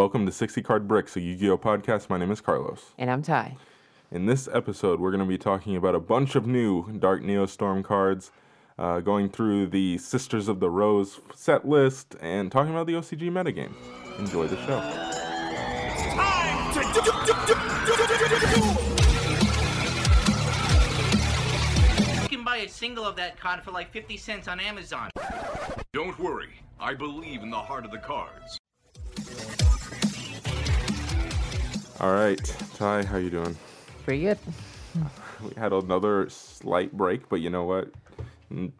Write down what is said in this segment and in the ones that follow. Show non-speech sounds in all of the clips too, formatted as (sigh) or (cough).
Welcome to 60 Card Bricks, a Yu Gi Oh podcast. My name is Carlos. And I'm Ty. In this episode, we're going to be talking about a bunch of new Dark Neo Storm cards, uh, going through the Sisters of the Rose set list, and talking about the OCG metagame. Enjoy the show. You can buy a single of that card for like 50 cents on Amazon. Don't worry, I believe in the heart of the cards. All right, Ty, how you doing? Pretty good. (laughs) We had another slight break, but you know what?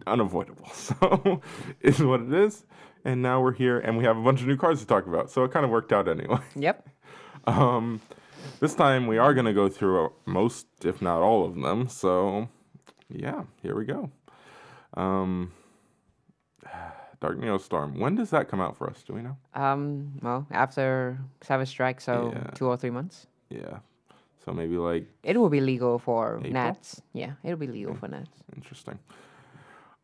Unavoidable. (laughs) So, is what it is. And now we're here, and we have a bunch of new cards to talk about. So it kind of worked out anyway. Yep. (laughs) Um, this time we are going to go through uh, most, if not all of them. So, yeah, here we go. Um, Dark Neostorm. When does that come out for us? Do we know? Um. Well, after Savage Strike, so Yeah. two or three months. Yeah. So maybe like It will be legal for April? Nats. Yeah, it'll be legal for Nats. interesting.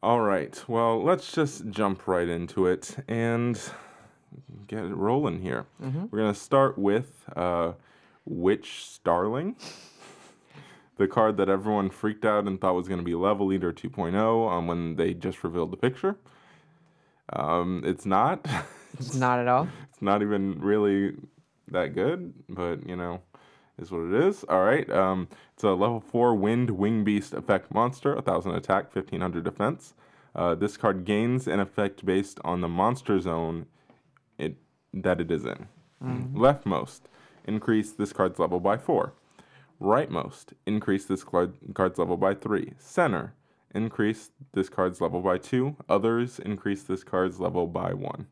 All right. Well, let's just jump right into it and get it rolling here. We're gonna start with uh, Witch Starling. the card that everyone freaked out and thought was going to be Level Leader 2.0 um, when they just revealed the picture. Um, it's not. It's not at all. (laughs) it's not even really that good, but you know, is what it is. All right. Um, it's a level four wind wing beast effect monster, a thousand attack, fifteen hundred defense. Uh, this card gains an effect based on the monster zone it that it is in. Leftmost, increase this card's level by four. Rightmost, increase this card, card's level by three. Center, increase this card's level by two. Others, increase this card's level by one.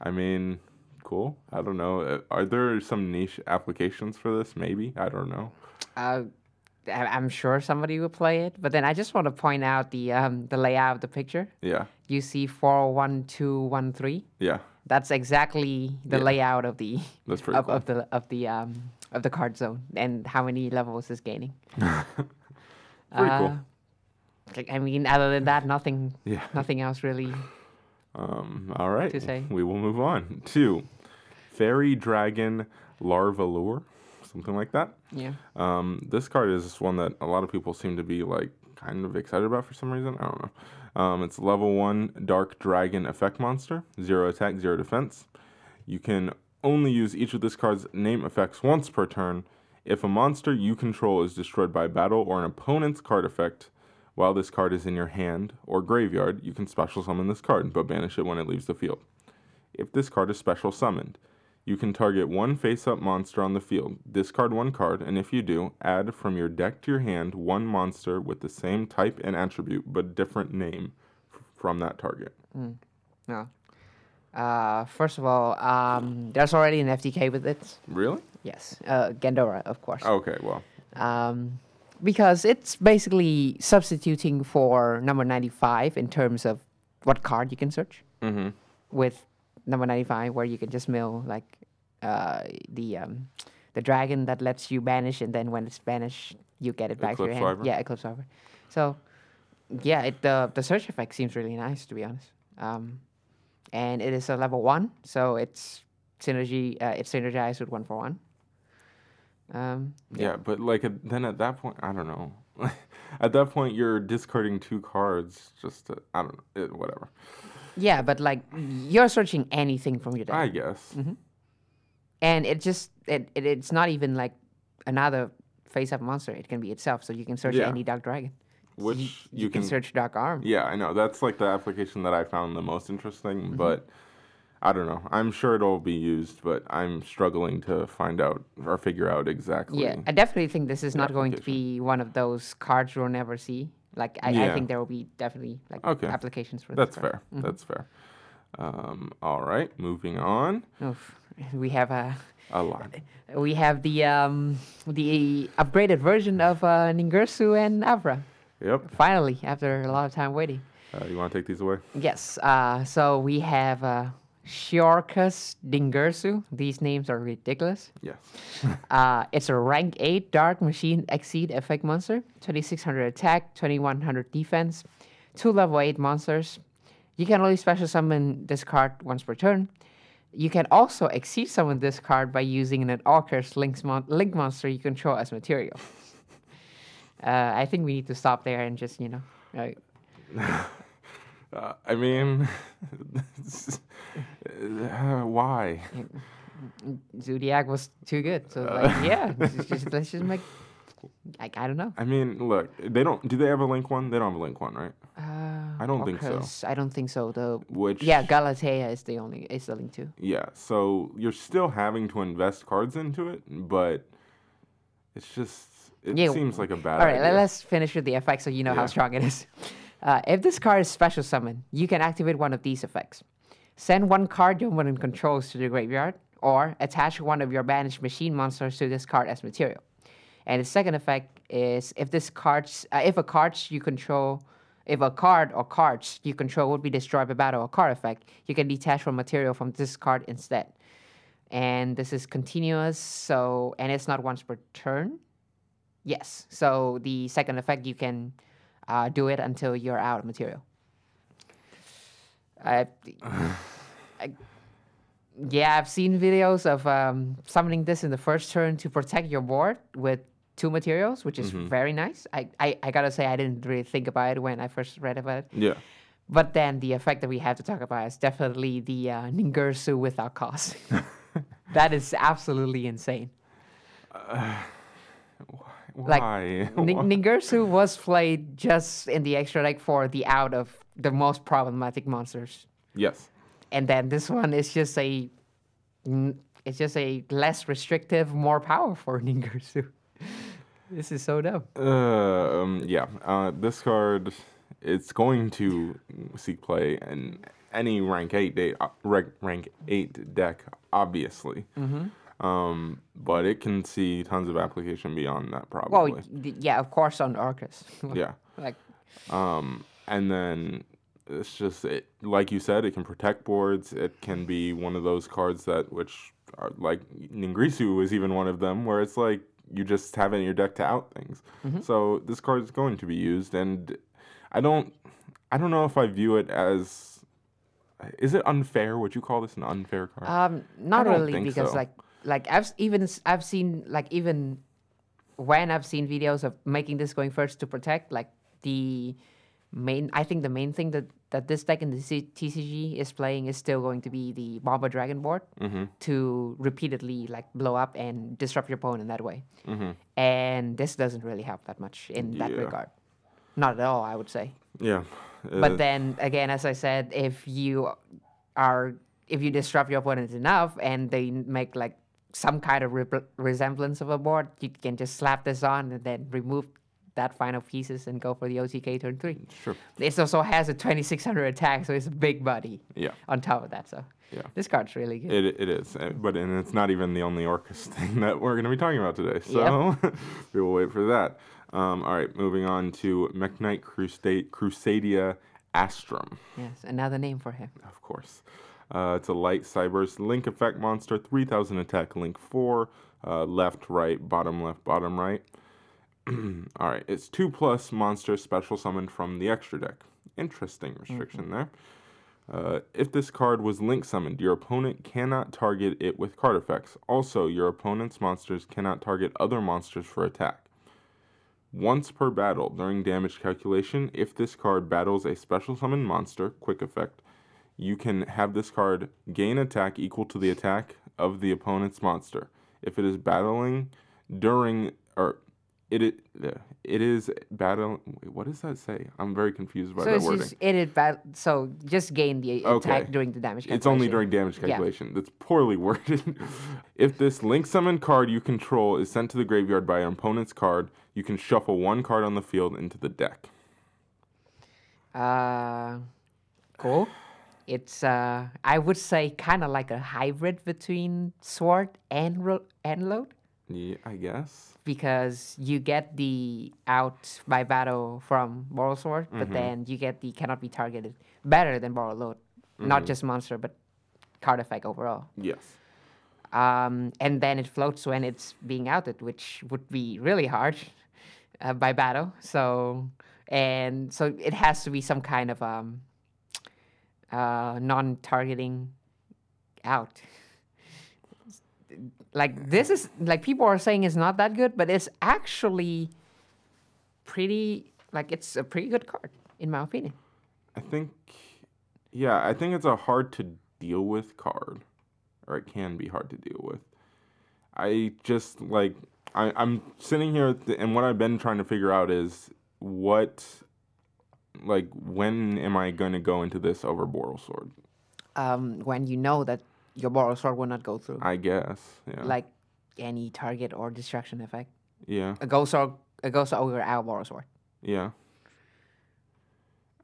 I mean, cool. I don't know. Uh, Are there some niche applications for this? Maybe. I don't know. Uh, I- I'm sure somebody will play it, but then I just want to point out the um the layout of the picture. Yeah. You see four one two one three. Yeah. That's exactly the Yeah. layout of the That's of, cool. of the of the um of the card zone and how many levels is gaining. (laughs) Pretty cool. Like, I mean, other than that, nothing. Yeah. Nothing else really. Um, all right. to say. We will move on to Fairy Dragon Larva Lure, something like that. Yeah. Um, this card is one that a lot of people seem to be like kind of excited about for some reason. I don't know. Um, it's level one Dark Dragon effect monster, zero attack, zero defense. You can only use each of this card's name effects once per turn. If a monster you control is destroyed by battle or an opponent's card effect while this card is in your hand or graveyard, you can special summon this card, but banish it when it leaves the field. If this card is special summoned, you can target one face up monster on the field, discard one card, and if you do, add from your deck to your hand one monster with the same type and attribute but different name f- from that target. Hmm. No. Uh, first of all, um, there's already an FTK with it. Really? Yes. Uh, Gandora, of course. Okay, well, Um, because it's basically substituting for number 95 in terms of what card you can search. Mhm. With number 95, where you can just mill like uh, the um, the dragon that lets you banish, and then when it's banished, you get it back to your hand. Wyvern? Yeah, Eclipse Wyvern. So, yeah, it, the the search effect seems really nice to be honest. Um, and it is a level one, so it's synergy. Uh, it's synergized with one for one. Um, yeah, but like at- then at that point, I don't know. (laughs) at that point, you're discarding two cards just to, I don't know, it, whatever. Yeah, but like you're searching anything from your deck, I guess. and it just it, it it's not even like another face-up monster. It can be itself, so you can search Yeah. any dark dragon. Which you, you, can, search dark arm. Yeah, I know. That's like the application that I found the most interesting, Mm-hmm. but I don't know. I'm sure it'll be used, but I'm struggling to find out or figure out exactly. Yeah, I definitely think this is not going to be one of those cards you'll never see. Like I, I think there will be definitely like Okay. applications for That's fair. That's fair. Um, all right, moving on. Oof. We have a A lot. we have the um the upgraded version of uh, and Avra. Yep. Finally, after a lot of time waiting. Uh, you want to take these away? Yes. Uh, so we have uh, Shiorkas Dingirsu. These names are ridiculous. Yes. (laughs) Uh, it's a rank 8 Dark Machine Exceed effect monster. 2600 attack, 2100 defense. Two level 8 monsters. You can only special summon this card once per turn. You can also exceed summon this card by using an Link, mon- Link monster you control as material. Uh, I think we need to stop there and just, you know, uh, (laughs) Uh, I mean, uh, (laughs) why? (laughs) Zodiac was too good. So, like, yeah, just, just- let's just make, like, I don't know. I mean, look, they don't. Do they have a link one? They don't have a link one, right? Uh, I don't think so. I don't think so. The Which yeah, Galatea is the only is the link too. Yeah, so you're still having to invest cards into it, but it's just it Yeah, seems like a bad All right, idea. let's finish with the effect so you know how strong it is. (laughs) Uh, if this card is special summon, you can activate one of these effects. Send one card your opponent controls to the graveyard, or attach one of your banished machine monsters to this card as material. And the second effect is if this cards, uh, if a cards you control, if a card or cards you control would be destroyed by battle or card effect, you can detach one material from this card instead. And this is continuous, so and it's not once per turn. Yes. So the second effect, you can uh, do it until you're out of material. I, I, yeah, I've seen videos of um, summoning this in the first turn to protect your board with two materials, which is very nice. I, I, I gotta say, I didn't really think about it when I first read about it. yeah, But then the effect that we have to talk about is definitely the uh, Ningirsu without cost. (laughs) that is absolutely insane. Like? (laughs) Ning- was played just in the extra deck for the out of the most problematic monsters, yes, and then this one is just a it's just a less restrictive, more powerful (laughs) Ningirsu. this is so dumb. uh, um, yeah. Uh, this card, it's going to seek play in any rank eight day, uh, rank, rank eight deck, obviously. Mm-hmm. Um, but it can see tons of application beyond that, probably. d- yeah, of course on Orcust. (laughs) yeah. like Um, and then it's just it, like you said, it can protect boards. It can be one of those cards that which are like Ningirsu is even one of them, where it's like you just have it in your deck to out things. So this card is going to be used, and I don't, I don't know if I view it as. Is it unfair? Would you call this an unfair card? Um, not really, because so. like like I've even I've seen like even when I've seen videos of making this going first to protect, like the main I think the main thing that that this deck in the C- TCG is playing is still going to be the Bomber Dragon board Mm-hmm. to repeatedly like blow up and disrupt your opponent that way. Mm-hmm. And this doesn't really help that much in that regard. Not at all, I would say. yeah. uh, But then again, as I said, if you are if you disrupt your opponent enough and they make like some kind of re- resemblance of a board, you can just slap this on and then remove that final pieces and go for the OTK turn three. sure. This also has a 2600 attack, so it's a big body Yeah. on top of that. So Yeah. this card's really good. It, it is, uh, but and it's not even the only Orcust (laughs) thing that we're going to be talking about today. So (laughs) we will wait for that. Um, all right, moving on to Mekk-Knight Crusade, Crusadia Astram, yes, another name for him. of course. Uh, it's a light cyberse link effect monster, 3000 attack, link 4, uh, left, right, bottom left, bottom right. (clears throat) all right, it's 2 plus monster special summoned from the extra deck. Interesting restriction there. Uh, if this card was link summoned, your opponent cannot target it with card effects. Also, your opponent's monsters cannot target other monsters for attack. Once per battle, during damage calculation, if this card battles a special summon monster, quick effect, you can have this card gain attack equal to the attack of the opponent's monster. If it is battling during or it it, it is battle. Wait, what does that say? I'm very confused by So that wording. just it is bad. So just gain the Okay. attack during the damage. Calculation. It's only during damage calculation. Yeah. That's poorly (laughs) worded. if this link summon card you control is sent to the graveyard by an opponent's card, you can shuffle one card on the field into the deck. Uh, cool. It's uh, I would say kind of like a hybrid between sword and ro- and load Yeah, I guess. because you get the out by battle from Borrelsword, Mm-hmm. but then you get the cannot be targeted better than Borreload, not Mm-hmm. just monster but card effect overall. Yes. Um, and then it floats when it's being outed, which would be really hard uh, by battle. So and so it has to be some kind of um, uh, non-targeting out. Like this is like people are saying it's not that good, but it's actually pretty like it's a pretty good card in my opinion. I think, yeah, I think it's a hard to deal with card, or it can be hard to deal with. I just like I, I'm sitting here, th- and what I've been trying to figure out is what, like, when am I going to go into this over Borrelsword? Um, when you know that your Borrelsword will not go through, I guess, yeah, like any target or distraction effect. yeah, A ghost sword, a ghost over our Borrelsword. yeah.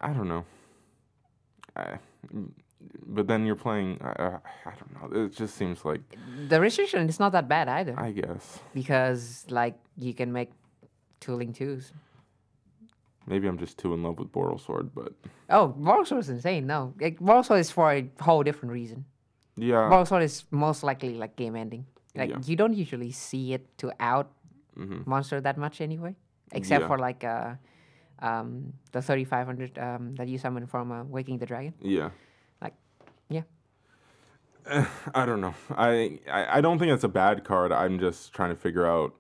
I don't know. I, but then you're playing. I, I don't know. It just seems like The restriction is not that bad either. I guess because like you can make tooling twos. Maybe I'm just too in love with Borrelsword, but Oh, Borrelsword is insane. No, like, Borrelsword is for a whole different reason. yeah. Borrelsword is most likely like game ending. Like Yeah. you don't usually see it to out Mhm. monster that much anyway, except Yeah. for like uh, um, the 3500 um, that you summon from uh, Waking the Dragon. Yeah. Like, yeah. (sighs) I don't know. I, I I don't think it's a bad card. I'm just trying to figure out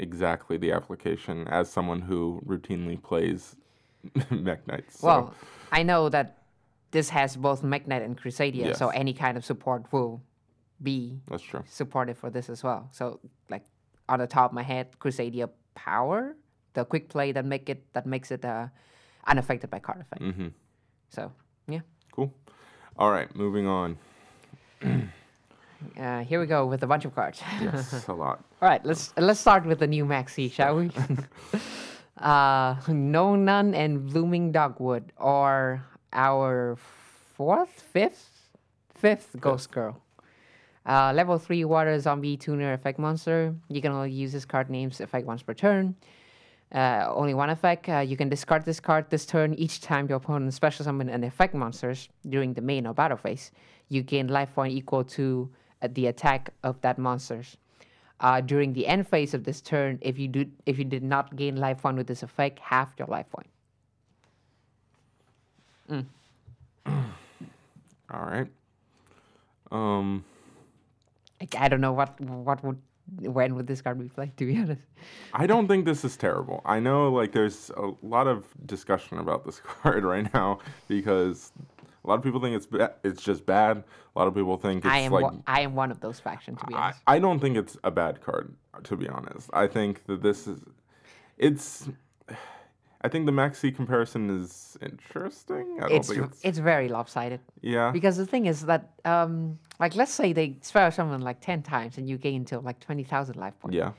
exactly the application as someone who routinely plays (laughs) Mekk-Knights. so- Well, I know that this has both Mekk-Knight and Crusadia, so any kind of support will be that's true. supported for this as well. So like on the top of my head, Crusadia Power, the quick play that make it that makes it uh, unaffected by card effect. Mm-hmm. So yeah, Cool. All right, moving on. (clears throat) uh, here we go with a bunch of cards. (laughs) Yes, a lot. All right, let's let's start with the new Maxi, shall we? (laughs) (laughs) uh, No None and Blooming Dogwood are our fourth, fifth, fifth Ghost Girl. Uh, level 3 water zombie tuner effect monster. You can only use this card name's effect once per turn. Uh, only one effect. Uh, you can discard this card this turn each time your opponent special summon an effect monsters during the main or battle phase. You gain life point equal to uh, the attack of that monsters. Uh, during the end phase of this turn, if you do if you did not gain life point with this effect, half your life point. (clears throat) All right. Um, Like, I don't know what what would when would this card be played. To be honest, I don't think this is terrible. I know like there's a lot of discussion about this (laughs) card right now because a lot of people think it's ba- it's just bad. A lot of people think it's I am like one, I am one of those factions. To be I, honest, I don't think it's a bad card, to be honest. I think that this is, it's, I think the Maxi comparison is interesting. I don't it's think it's, it's, very lopsided. yeah, Because the thing is that um like let's say they spell someone like ten times and you gain till like twenty thousand life points. yeah,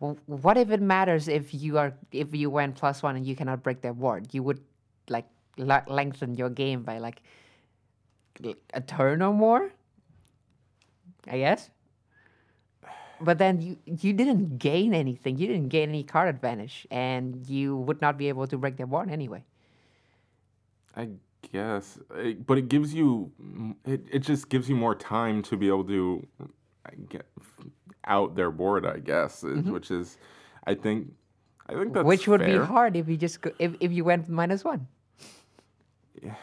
Well, what if it matters if you are if you went plus one and you cannot break their ward? You would like le- lengthen your game by like a turn or more. I guess. But then you you didn't gain anything. You didn't gain any card advantage, and you would not be able to break their ward anyway. I guess. It- but it gives you, it, it just gives you more time to be able to get out their board, I guess, is- which is, I think, I think that's Mm-hmm. Which would be hard if you just go, if if you went minus one. Yeah,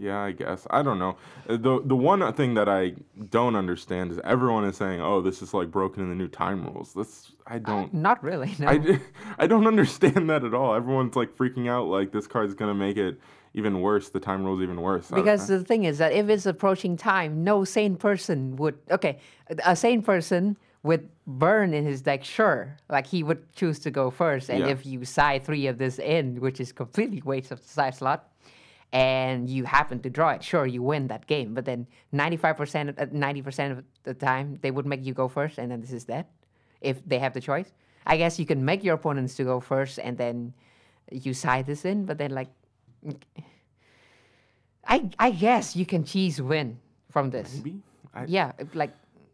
I guess. I don't know. Uh, The the one thing that I don't understand is everyone is saying, "Oh, this is like broken in the new time rules." This I don't. Not really. No. (laughs) I don't understand that at all. Everyone's like freaking out like this card's gonna make it even worse. The time rules even worse. I- Because I- the thing is that if it's approaching time, no sane person would. Okay, a sane person with burn in his deck, sure, like he would choose to go first. And Yeah. if you side three of this in, which is completely waste of the side slot, and you happen to draw it, sure, you win that game. But then ninety-five percent, ninety percent of the time, they would make you go first, and then this is that. If they have the choice, I guess you can make your opponents to go first, and then you side this in. But then like. I I guess you can cheese win from this. maybe I, Yeah, like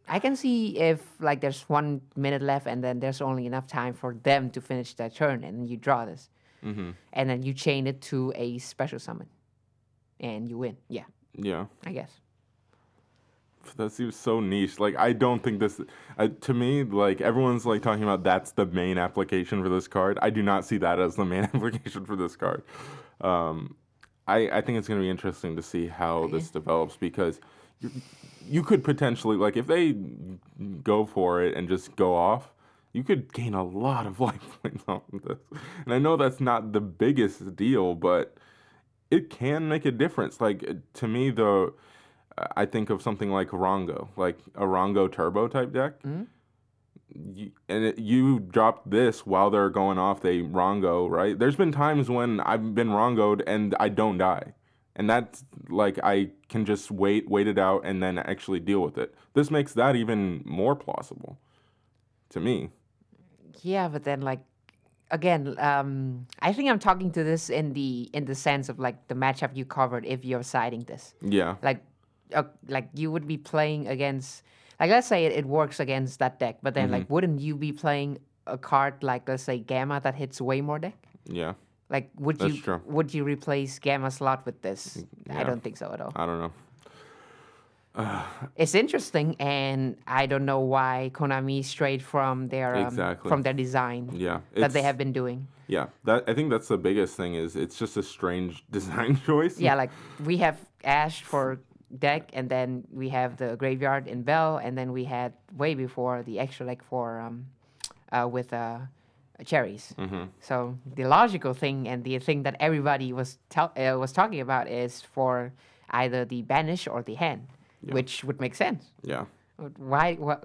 I can see if like there's one minute left and then there's only enough time for them to finish their turn and then you draw this, hmm and then you chain it to a special summon, and you win. Yeah, yeah. I guess. That seems so niche. Like I don't think this. Uh, to me, like everyone's like talking about that's the main application for this card. I do not see that as the main (laughs) application for this card. Um, I I think it's going to be interesting to see how this develops because you, you could potentially like if they go for it and just go off, you could gain a lot of (laughs) life points off of this. And I know that's not the biggest deal, but it can make a difference. Like uh, to me, the I think of something like Rongo, like a Rongo Turbo type deck. You, and it, you drop this while they're going off. They Rongo, right? There's been times when I've been Rongoed and I don't die, and that's like I can just wait, wait it out, and then actually deal with it. This makes that even more plausible to me. Yeah, but then like again, um, I think I'm talking to this in the in the sense of like the matchup you covered. If you're siding this, Yeah, like, uh, like you would be playing against, like let's say it, it works against that deck, but then Mm-hmm. like wouldn't you be playing a card like let's say Gamma that hits way more deck? yeah. Like would That's you true. would you replace Gamma slot with this? I don't think so at all. I don't know. (sighs) it's interesting, and I don't know why Konami strayed from their um, Exactly. from their design Yeah, that they have been doing. Yeah, that I think that's the biggest thing is it's just a strange (laughs) design choice. Yeah, like we have Ash for deck, and then we have the graveyard in Belle, and then we had way before the extra deck for um, uh, with uh, cherries. Mm-hmm. So the logical thing and the thing that everybody was tell uh, was talking about is for either the banish or the hand, which would make sense. Yeah. Why? What?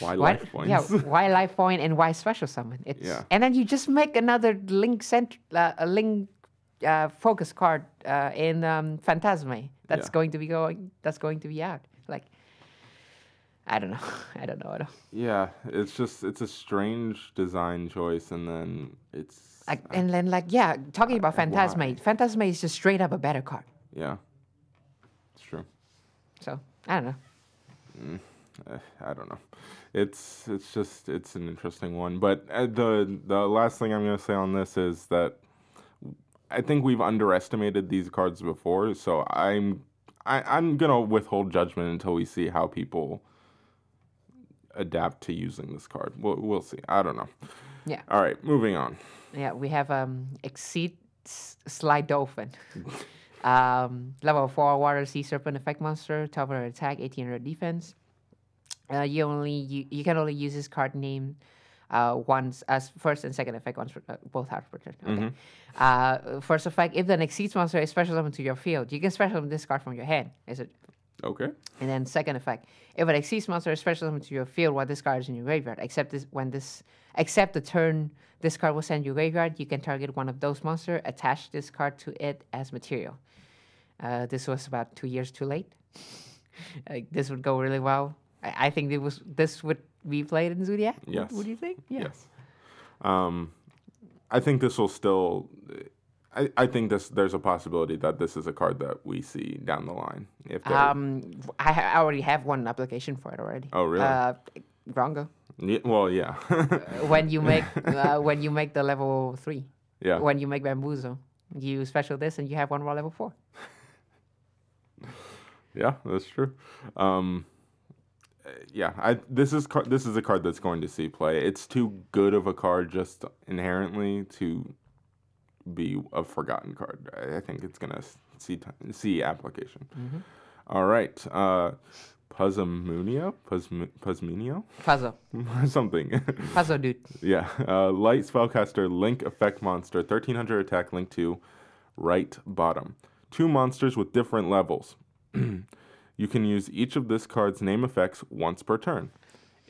Why Why, life points? yeah, why life point and why special summon? It's, Yeah. And then you just make another link cent- uh, a link uh, focus card uh, in um, Phantazmay that's Yeah. going to be going that's going to be out. Like I don't know. (laughs) I don't know at all. Yeah, it's just it's a strange design choice, and then it's Like, and then like yeah, talking about Phantazmay, why? Phantazmay is just straight up a better card. yeah. So I don't know. Eh, I don't know. It's it's just it's an interesting one. But uh, the the last thing I'm gonna say on this is that I think we've underestimated these cards before. So I'm I, I'm gonna withhold judgment until we see how people adapt to using this card. We'll we'll see. I don't know. Yeah. All right, moving on. Yeah, we have um Exceed S- Slide Dolphin. (laughs) um, level 4 Water Sea Serpent effect monster, 1200 attack, 1800 defense. Uh, you only you, you can only use this card name uh, once as first and second effect once per, uh, both out per turn. Okay. Uh, first effect, if the Exceeds monster is special summoned to your field, you can special summon this card from your hand. Is it? Okay. And then second effect, if an Exceeds monster is special summoned to your field while this card is in your graveyard, except this when this except the turn this card will send you graveyard, you can target one of those monster, attach this card to it as material. Uh, this was about two years too late. (laughs) Like, this would go really well. I, I think it was this would be played in Zodiac. Yes. What, do you think? Yeah. Yes. Um, I think this will still. I, I think this there's a possibility that this is a card that we see down the line. If Um, I, ha- I already have one application for it already. Oh, really? Uh, Rongo. Ye- well, yeah, when you make uh, when you make the level three. yeah, When you make bamboozle, you special this and you have one raw level four. (laughs) yeah. That's true. Um, yeah, I this is car- this is a card that's going to see play. It's too good of a card just inherently to be a forgotten card. I, I think it's gonna see t- see application. All right, uh, Puzamunio, Puzm- Puzminio, Puzzle. (laughs) something. Puzzle dude. (laughs) Yeah. Uh, light spellcaster, link effect monster, 1300 attack, link to right bottom. Two monsters with different levels. (clears throat) you can use each of this card's name effects once per turn.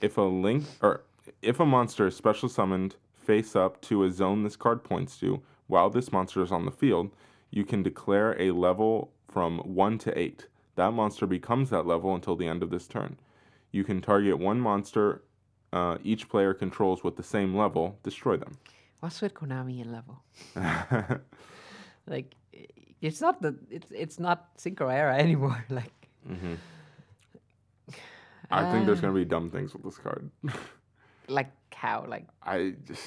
If a link or if a monster is special summoned face up to a zone this card points to while this monster is on the field, you can declare a level from 1 to 8. That monster becomes that level until the end of this turn. You can target one monster uh, each player controls with the same level, destroy them. What's with Konami and level? (laughs) Like, it's not the it's it's not Synchro era (laughs) anymore. Like, mm-hmm. I think there's gonna be dumb things with this card. (laughs) like how? Like, I just,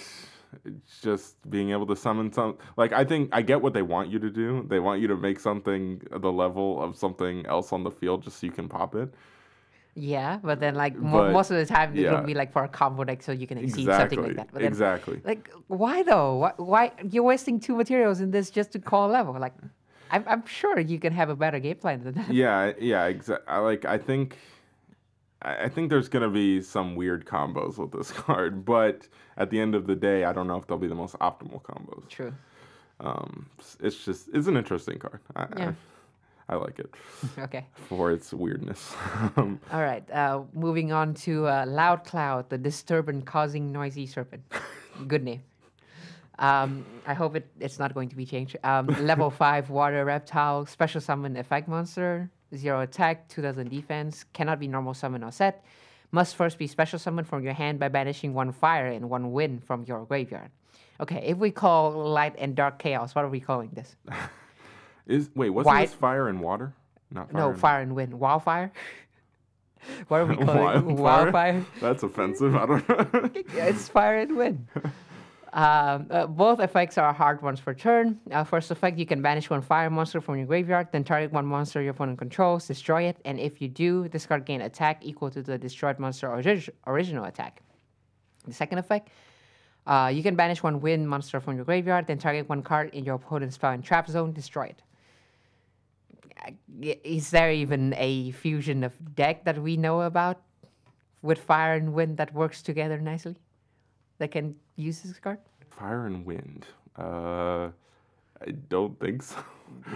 it's just being able to summon some. Like I think I get what they want you to do. They want you to make something the level of something else on the field just so you can pop it. Yeah, but then like mo- But, most of the time it yeah. would be like for a combo deck, so you can exceed Exactly. something like that. But then, exactly. Like, why though? Why, why you're wasting two materials in this just to call a level? Like, I'm, I'm sure you can have a better game plan than that. yeah, yeah, exactly. I like. I think, I think there's gonna be some weird combos with this (laughs) card, but at the end of the day, I don't know if they'll be the most optimal combos. True. Um, it's just it's an interesting card. I, Yeah. I, I like it (laughs) Okay. for its weirdness. (laughs) um, All right. Uh, moving on to uh, Loud Cloud, the disturbance causing noisy serpent. (laughs) Good name. Um, I hope it, it's not going to be changed. Um, level 5 water reptile, special summon effect monster, 0 attack, 2000 defense, cannot be normal summon or set. Must first be special summon from your hand by banishing one fire and one wind from your graveyard. Okay, if we call light and dark chaos, what are we calling this? Is wait, wasn't this fire and water? Not fire. no, and- fire and wind. Wildfire? (laughs) what are we (laughs) calling Wildfire? Wildfire? (laughs) That's offensive. I don't know. Yeah, it's fire and wind. Um, uh, both effects are hard ones per turn. Uh, first effect, you can banish one fire monster from your graveyard, then target one monster your opponent controls, destroy it, and if you do, this card gain attack equal to the destroyed monster orig- original attack. The second effect, uh, you can banish one wind monster from your graveyard, then target one card in your opponent's spell and trap zone, destroy it. Is there even a fusion of deck that we know about with fire and wind that works together nicely? That can use this card? fire and wind. Uh, I don't think so.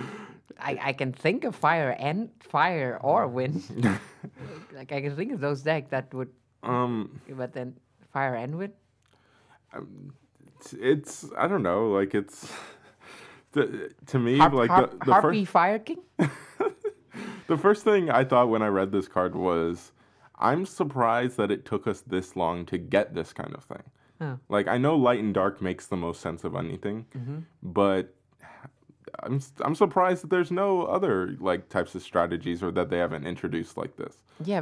(laughs) I, I can think of fire and fire or wind. (laughs) like I can think of those decks that would, Um, but then fire and wind. it's, it's I don't know. Like it's the, to me Harp, like harp, the, the Harpie first Fire King. (laughs) the first thing I thought when I read this card was I'm surprised that it took us this long to get this kind of thing. Oh. Like I know light and dark makes the most sense of anything, Mm-hmm. but I'm I'm surprised that there's no other like types of strategies or that they haven't introduced like this. Yeah,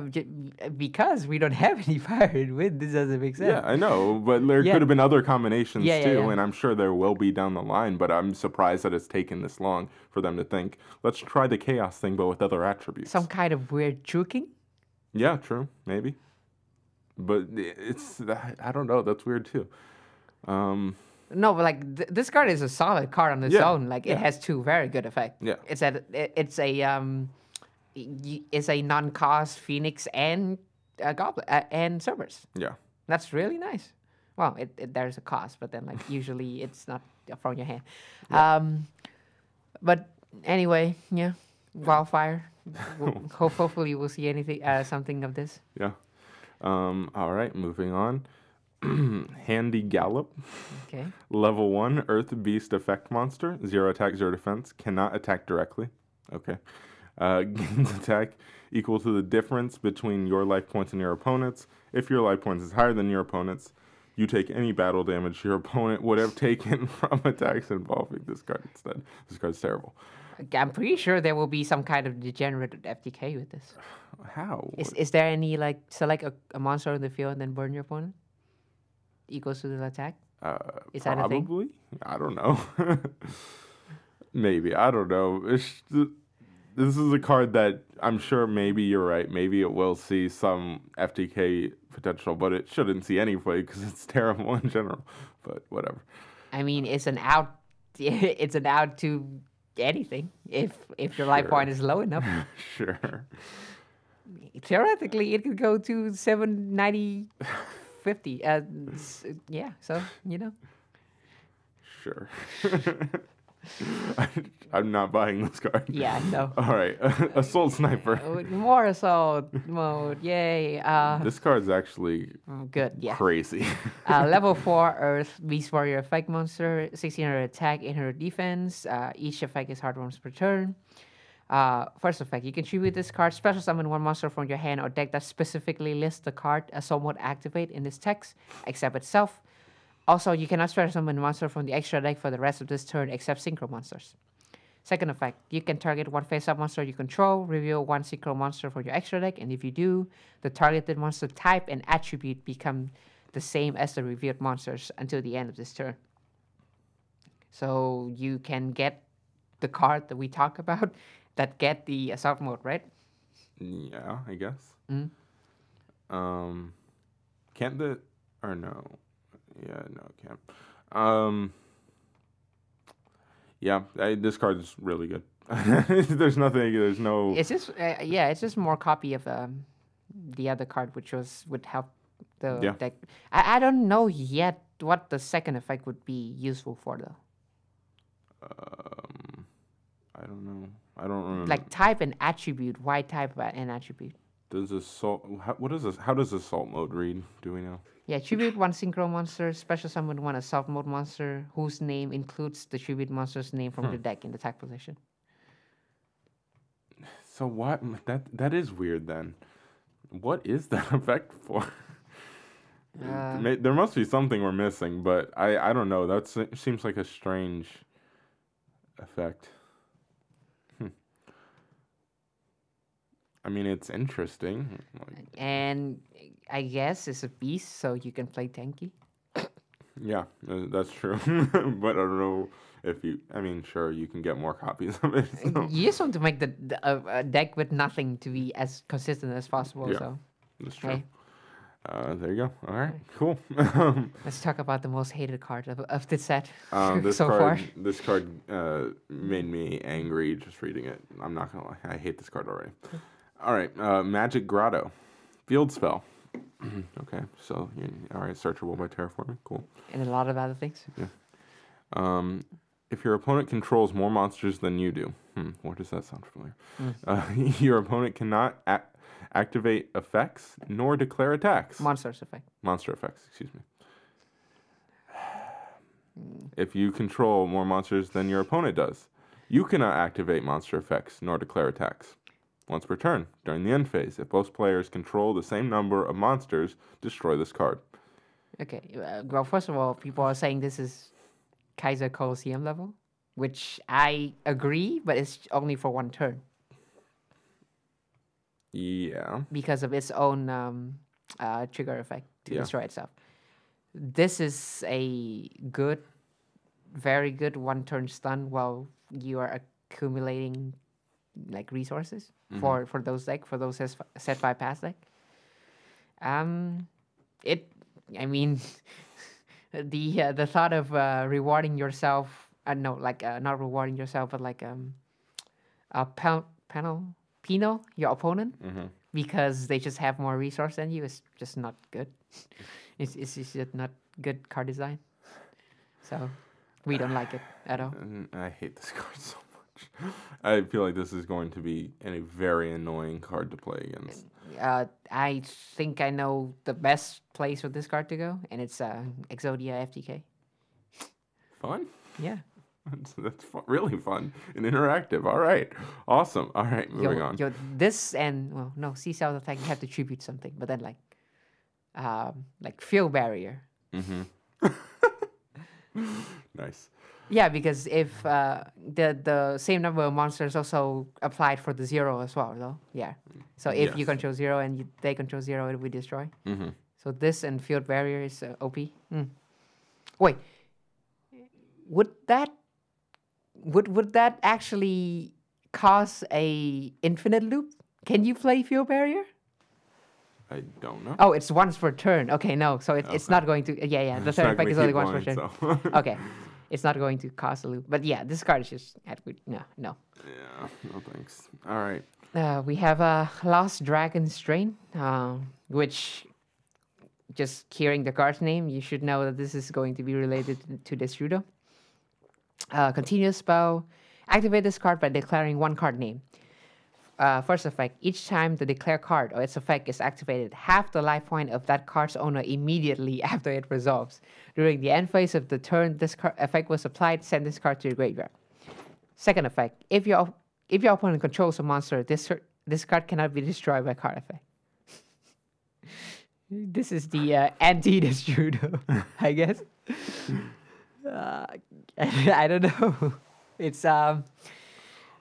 because we don't have any (laughs) fire and wind. This doesn't make sense. Yeah, I know, but there Yeah. could have been other combinations yeah, too, yeah. and I'm sure there will be down the line. But I'm surprised that it's taken this long for them to think. Let's try the chaos thing, but with other attributes. Some kind of weird juking. Yeah, true, maybe. But it's I don't know. That's weird too. Um, No, but like th- this card is a solid card on its Yeah, own. Like it has two very good effects. Yeah. it's a it's a um, it's a non-cost Phoenix and uh, Goblin uh, and Cerberus. yeah, That's really nice. Well, it, it, there's a cost, but then like (laughs) usually it's not from your hand. Um, but anyway, yeah, wildfire. (laughs) We'll- hope hopefully we'll see anything uh, something of this. yeah. Um, all right, moving on. (clears throat) Handy Gallop, Okay. level one, Earth Beast effect monster, zero attack, zero defense, cannot attack directly. Okay. Uh, (laughs) gains attack equal to the difference between your life points and your opponent's. If your life points is higher than your opponent's, you take any battle damage your (laughs) opponent would have taken (laughs) from attacks involving this card instead. This card's terrible. I'm pretty sure there will be some kind of degenerate FTK with this. How? Is is there any like select a, a monster in the field and then burn your opponent? Equals to the attack. Uh, Is that probably? I don't know. (laughs) maybe I don't know. It's, th- this is a card that I'm sure maybe you're right. Maybe it will see some FTK potential, but it shouldn't see any play because it's (laughs) terrible in general. But whatever. I mean, it's an out. (laughs) It's an out to anything if if your life point is low enough. Sure. Theoretically, it could go to 790, 50. Uh, yeah, so you know. Sure. (laughs) I'm not buying this card. Yeah, no. All right. (laughs) Assault Sniper. Oh, More assault mode, yay! Uh, This card's actually mm, good, yeah. crazy. Uh, (laughs) level 4 Earth Beast Warrior effect monster, 1600 attack, 800 defense. Uh, each effect is hard per turn. Uh, first effect, you can tribute this card, special summon one monster from your hand or deck that specifically lists the card as somewhat activate in this text, except itself. Also, you cannot special summon a monster from the extra deck for the rest of this turn except synchro monsters. Second effect, you can target one face-up monster you control, reveal one synchro monster from your extra deck, and if you do, the targeted monster type and attribute become the same as the revealed monsters until the end of this turn. So you can get the card that we talk about that get the assault mode, right? Yeah, I guess. Mm. Um, can't the or no? Yeah, no, it can't. Um, yeah, I, this card is really good. (laughs) there's nothing. There's no. It's just uh, yeah, it's just more copy of um, the other card, which was would help the Yeah. deck. I, I don't know yet what the second effect would be useful for though. Um, I don't know. I don't remember. Like type and attribute. Why type a- an attribute? does assault? How, what is this? How does assault mode read? Do we know? Yeah, tribute one synchro monster, special summon one assault mode monster whose name includes the tribute monster's name from the Hmm. deck in the attack position. So what? That that is weird. Then, what is that (laughs) effect for? Uh, there must be something we're missing, but I I don't know. That seems like a strange effect. Hmm. I mean, it's interesting. Like, and I guess it's a beast, so you can play tanky. yeah, uh, that's true. (laughs) but I don't know if you. I mean, sure, you can get more copies of it. so- You just want to make the, a deck with nothing to be as consistent as possible. Yeah. So That's true. Okay. Uh, there you go. All right, cool. (laughs) let's talk about the most hated card of, of this set Um, (laughs) this so card, far. this card uh, made me angry just reading it. I'm not gonna lie, I hate this card already. All right, uh, Magic Grotto, field spell. (clears throat) okay, so you, all right, searchable by terraforming. Cool. And a lot of other things. Um, if your opponent controls more monsters than you do, hmm, what does that sound familiar? Uh, (laughs) your opponent cannot ac- activate effects nor declare attacks. Monsters effect. monster effects, excuse me. If you control more monsters than your opponent does, you cannot activate monster effects nor declare attacks. Once per turn, during the end phase, if both players control the same number of monsters, destroy this card. Okay. Uh, well, first of all, people are saying this is Kaiser Coliseum level, which I agree, but it's only for one turn Yeah. because of its own um, uh, trigger effect to Yeah. destroy itself. This is a good, very good one turn stun while you are accumulating like resources for for those deck for those set five pass deck. Um, it. I mean, (laughs) the uh, the thought of uh, rewarding yourself. Uh, no, like uh, not rewarding yourself, but like um, a pound panel penal your opponent because they just have more resource than you is just not good. (laughs) it's it's it's just not good card design. So we don't like it at all. I hate this card (laughs) so much. (laughs) I feel like this is going to be a very annoying card to play against. Uh, I think I know the best place for this card to go, and it's uh, Exodia FTK. Fun? Yeah. (laughs) That's, that's really fun and interactive. All right. Awesome. All right, moving Yo, on. yo, this and well, no, sea south attack you have to tribute something, but then like, um, like field barrier. (laughs) Nice. Yeah, because if uh, the the same number of monsters also applied for the zero as well, though. Yeah. So if you Yes. control zero and you, they control zero, it will destroy. Mm-hmm. So this and field barrier is uh, OP. Mm. Wait, would that would would that actually cause a infinite loop? Can you play field barrier? I don't know. Oh, it's once per turn. Okay, no, so it, it's not going to. Yeah, yeah. The third effect is only once per turn. okay, (laughs) it's not going to cause a loop. But yeah, this card is just adequate. No, no. Yeah, no thanks. All right. Uh, we have a Lost Dragon Strain, uh, which, just hearing the card's name, you should know that this is going to be related to Destrudo. Uh, continuous spell. Activate this card by declaring one card name. Uh, first effect, each time the declare card or its effect is activated, half the life point of that card's owner immediately (laughs) after it resolves. During the end phase of the turn this car- effect was applied, send this card to the graveyard. Second effect, if your if your opponent controls a monster, this this card cannot be destroyed by card effect. (laughs) this is the uh, anti Destrudo, (laughs) I guess. Uh, I don't know. It's um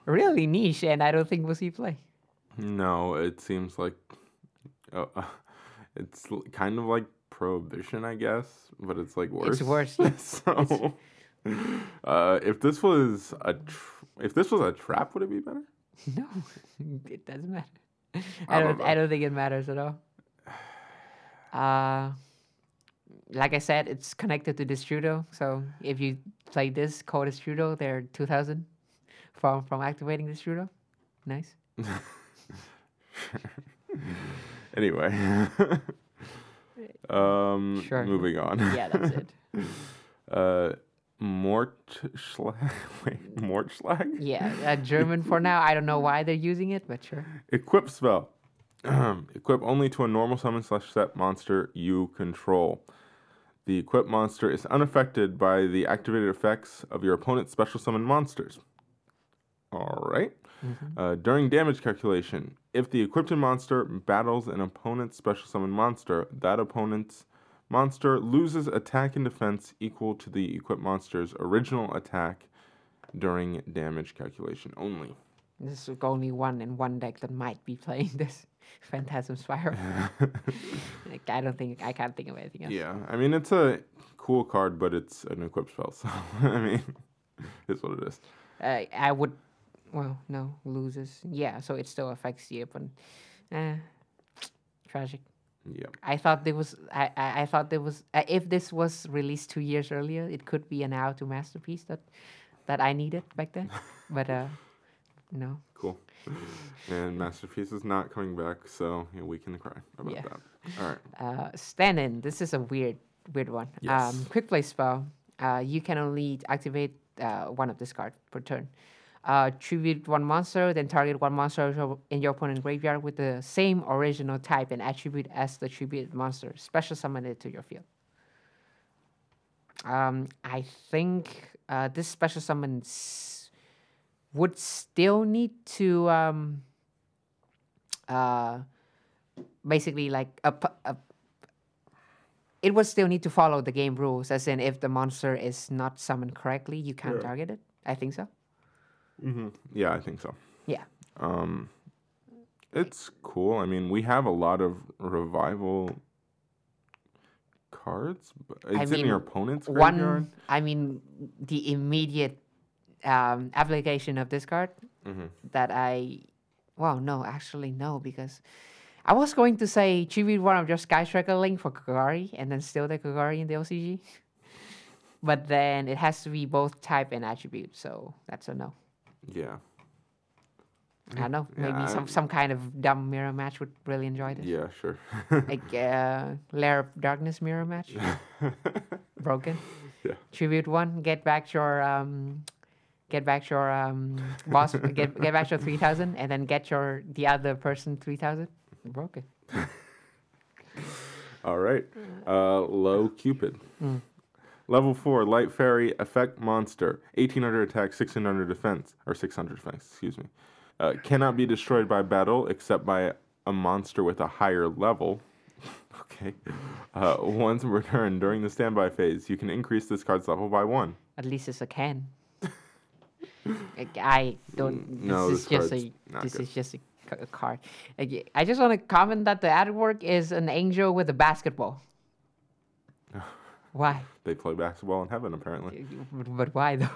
really niche, and I don't think we'll see play. No, it seems like uh, (laughs) it's kind of like prohibition, I guess, but it's like worse. It's worse, (laughs) so, (laughs) uh, if this was a tr- if this was a trap, would it be better? No, it doesn't matter. I I don't don't. I don't think it matters at all. (sighs) Uh, like I said, it's connected to Destrudo. So if you play this code Destrudo, they're two thousand from from activating this shooter. Nice. (laughs) Anyway. (laughs) um, Sure. Moving on. Yeah, that's it. (laughs) uh, Mortschlag. Wait, Mortschlag? Yeah, uh, German for now. I don't know why they're using it, but sure. Equip spell. (clears throat) Equip only to a normal summon slash set monster you control. The equip monster is unaffected by the activated effects of your opponent's special summon monsters. All right. Uh, during damage calculation, if the equipped monster battles an opponent's special summon monster, that opponent's monster loses attack and defense equal to the equipped monster's original attack during damage calculation only. This is only one in one deck that might be playing (laughs) this Phantasm Spiral. (laughs) like, I don't think I can't think of anything else. Yeah, I mean it's a cool card, but it's an equipped spell, so (laughs) I mean, it's what it is. Uh, I would. Well, no, loses. Yeah, so it still affects you, but Eh, tragic. Yeah, I thought there was. I, I, I thought there was. Uh, if this was released two years earlier, it could be an out to masterpiece that that I needed back then. (laughs) but uh, no. cool. And Masterpiece is not coming back, so yeah, we can cry about Yeah. that. All right. (laughs) Uh, stand in. This is a weird, weird one. Yes. Um, quick play spell. Uh, you can only activate uh, one of this card per turn. Uh, tribute one monster, then target one monster in your opponent's graveyard with the same original type and attribute as the tribute monster. Special summon it to your field. Um, I think uh, this special summon would still need to um, uh, basically like a, a it would still need to follow the game rules, as in if the monster is not summoned correctly, you can't Yeah. target it. I think so. Yeah, I think so. Yeah. Um, it's cool. I mean, we have a lot of revival cards. But I it's in your mean, opponent's graveyard. One, I mean, the immediate um, application of this card Mm-hmm. that I, well, no, actually no, because I was going to say tribute one of your Sky Striker Link for Kagari and then steal the Kagari in the OCG. (laughs) But then it has to be both type and attribute, so that's a no. Yeah. I don't know. Maybe Yeah, some, I- some kind of dumb mirror match would really enjoy this. Yeah, sure. (laughs) Like uh, Lair of Darkness mirror match. (laughs) Broken. Yeah. Tribute one. Get back your um, get back your um, boss. (laughs) get get back your three thousand, and then get your the other person three thousand. Broken. All right. Uh, low Cupid. Hmm. Level four, Light Fairy Effect Monster. 1800 attack, 1600 defense. Or 600 defense, excuse me. Uh, cannot be destroyed by battle except by a monster with a higher level. (laughs) okay. Uh, once per turn during the standby phase, you can increase this card's level by one. At least it's a can. I don't. This no, is this just a. This good. is just a card. I just want to comment that the artwork is an angel with a basketball. (sighs) (laughs) Why? They play basketball in heaven, apparently. But, why though?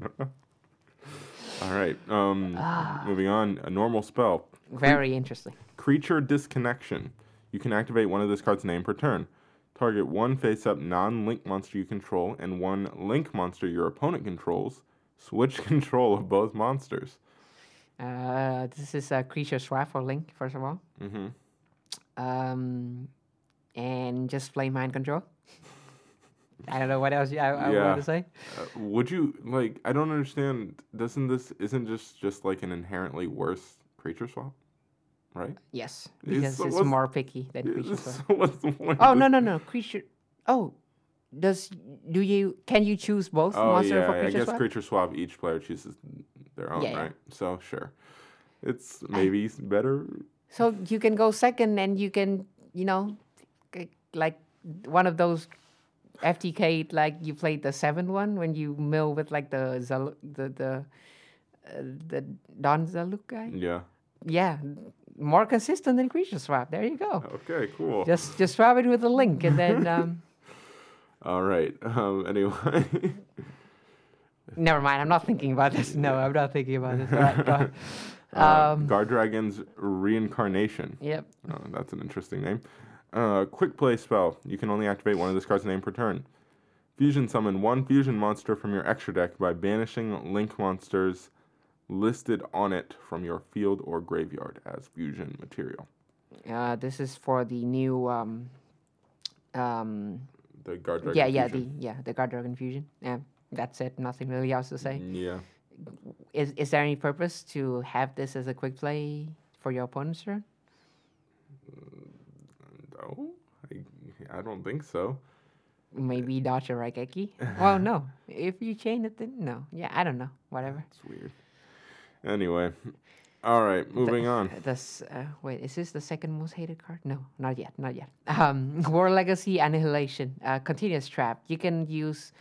(laughs) All right. Um, moving on. A normal spell. Very interesting. Creature Disconnection. You can activate one of this card's name per turn. Target one face up non link monster you control and one link monster your opponent controls. Switch (laughs) control of both monsters. Uh, this is a creature swap for Link, first of all. Mm-hmm. Um, and just play mind control. I don't know what else you- I, I Yeah. want to say. Uh, would you like? I don't understand. Doesn't this isn't just just like an inherently worse creature swap, right? Yes, It's- because so it's more picky than creature swap. (laughs) what's the point? Oh no no no creature. Oh, does do you can you choose both Oh monster yeah, for I guess swap? creature swap. Each player chooses their own, Yeah, yeah. right? So sure, it's maybe s- better. So you can go second, and you can you know, like one of those FTK like you played the seven one when you mill with like the Zal- the the uh, the Don Zaloog guy. Yeah. Yeah, more consistent than creature swap. There you go. Okay. Cool. Just just swap it with a link, and then (laughs) um, All right. Um. Anyway. (laughs) never mind. I'm not thinking about this. No, I'm not thinking about this. Right. (laughs) Uh, Um, Guard Dragon's Reincarnation. Yep. Oh, that's an interesting name. Uh, quick play spell. You can only activate one of this card's name per turn. Fusion summon one fusion monster from your extra deck by banishing link monsters listed on it from your field or graveyard as fusion material. Uh, this is for the new. Um, um, The guard dragon. yeah, yeah, fusion. the yeah the guard dragon fusion. Yeah, that's it. Nothing really else to say. yeah. Is is there any purpose to have this as a quick play for your opponent's turn? No, I, I don't think so. Maybe dodge a Raigeki? (laughs) well, no. If you chain it, then no. Yeah, I don't know. Whatever. It's weird. Anyway, all right, moving on. This uh, wait, is this the second most hated card? No, not yet, not yet. Um, (laughs) World Legacy Annihilation, uh, continuous trap. You can use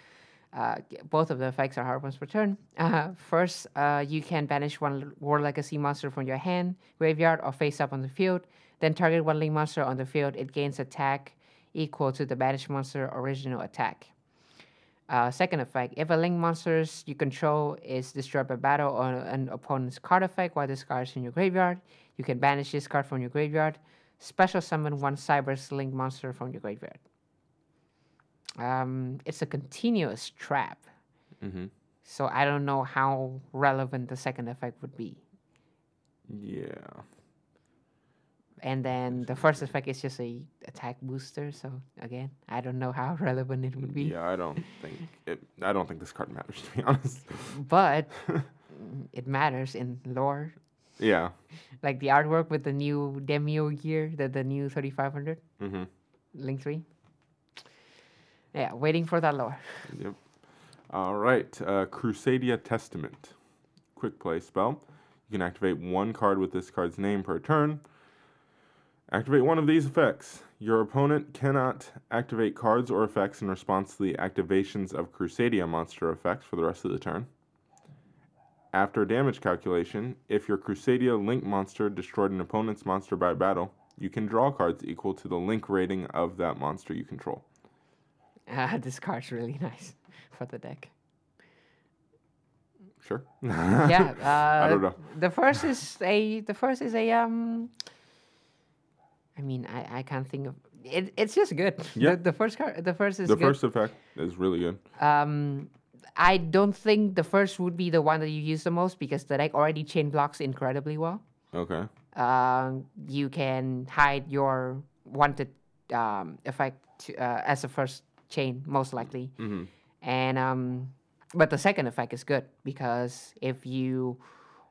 uh, both of the effects are hard ones per turn. (laughs) Uh, first, uh, you can banish one World Legacy monster from your hand, graveyard, or face up on the field. Then target one link monster on the field. It gains attack equal to the banished monster original attack. Uh, second effect, if a link monster you control is destroyed by battle or an opponent's card effect while this card is in your graveyard, you can banish this card from your graveyard. Special summon one Cyber's link monster from your graveyard. Um, it's a continuous trap, hmm so I don't know how relevant the second effect would be. Yeah. And then the first effect is just a attack booster, so again, I don't know how (laughs) relevant it would be. Yeah, I don't think it. I don't think this card matters (laughs) to be honest. But (laughs) it matters in lore yeah. like the artwork with the new Demio gear, the the new 3500 hmm Link 3. Yeah, waiting for that lore. Yep. All right. Uh, Crusadia Testament. Quick play spell. You can activate one card with this card's name per turn. Activate one of these effects. Your opponent cannot activate cards or effects in response to the activations of Crusadia monster effects for the rest of the turn. After damage calculation, if your Crusadia Link monster destroyed an opponent's monster by battle, you can draw cards equal to the Link rating of that monster you control. Uh, (laughs) this card's really (laughs) nice for the deck. Sure. (laughs) Yeah, uh, I don't know. The first is a the first is a um. I mean, I, I can't think of it. It's just good. (laughs) Yeah. The, the first card, the first is The good. first effect is really good. Um, I don't think the first would be the one that you use the most because the deck already chain blocks incredibly well. Okay. um, you can hide your wanted um, effect to, uh, as a first chain, most likely. Mhm. And um, but the second effect is good because if you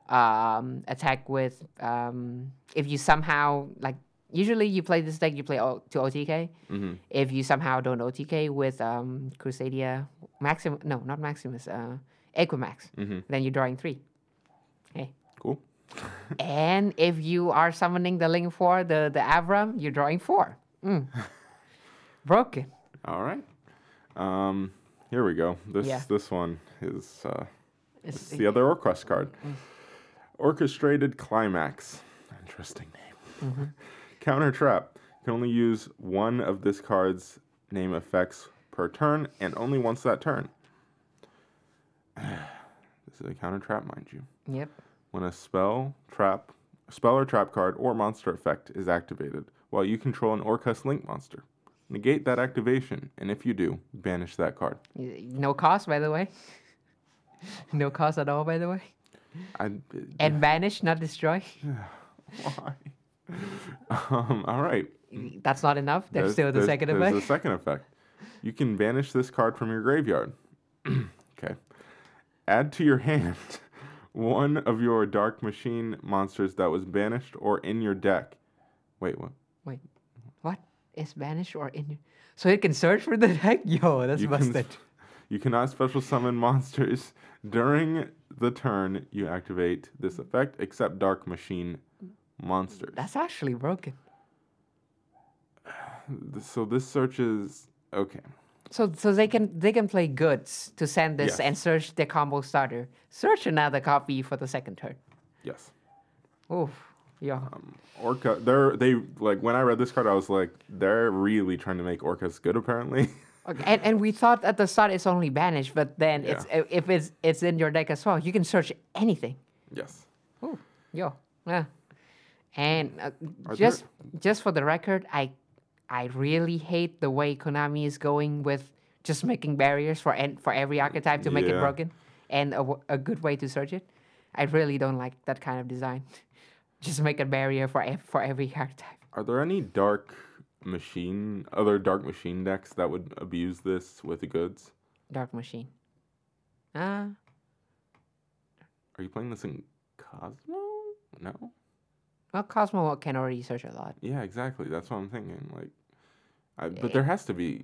um, attack with um, if you somehow like usually you play this deck you play o- to OTK. Mhm. If you somehow don't OTK with um, Crusadia Maximus, no, not Maximus, uh, Equimax, Mhm. then you're drawing three. Okay. Cool. (laughs) And if you are summoning the Link 4, the, the Avram, you're drawing 4. Mm. (laughs) Broken. All right. Um, here we go. This Yeah. this one is uh, It's, it's the other Orcust card. Orcustrated Climax. Interesting name. Mm-hmm. (laughs) Counter Trap. You can only use one of this card's name effects per turn, and only once that turn. (sighs) this is a counter trap, mind you. Yep. when a spell, trap, spell or trap card or monster effect is activated while you control an Orcust Link monster. Negate that activation, and if you do, banish that card. No cost, by the way. (laughs) no cost at all, by the way. I, And banish, not destroy. (sighs) why? Um, all right. That's not enough. There's, still the there's- second there's effect. the second effect. You can banish this card from your graveyard. (clears throat) okay. Add to your hand (laughs) one of your Dark Machine monsters that was banished or in your deck. Wait, what? Wait, what? Is banished or in? your... So it can search for the (laughs) deck? Yo, that's You can, busted. (laughs) you cannot special summon monsters during the turn you activate this effect, except Dark Machine monsters. That's actually broken. (sighs) So this searches. Okay. So, so they can they can play goods to send this Yes. and search the combo starter. Search another copy for the second turn. Yes. Oof, yeah. Um, Orcust. They're they like when I read this card, I was like, they're really trying to make Orcust good. Apparently. (laughs) Okay, and, and we thought at the start it's only banished, but then it's if it's it's in your deck as well, you can search anything. yes. Ooh, yo, yeah. And uh, just just for the record, I I really hate the way Konami is going with just making barriers for en- for every archetype to make it broken, and a, w- a good way to search it. I really don't like that kind of design. (laughs) Just make a barrier for ev- for every (laughs) archetype. Are there any dark machine, other dark machine decks that would abuse this with the goods? Dark Machine. Ah, Are you playing this in Cosmo? No. Well, Cosmo can already search a lot. Yeah, exactly. That's what I'm thinking. Like, I, but there has to be.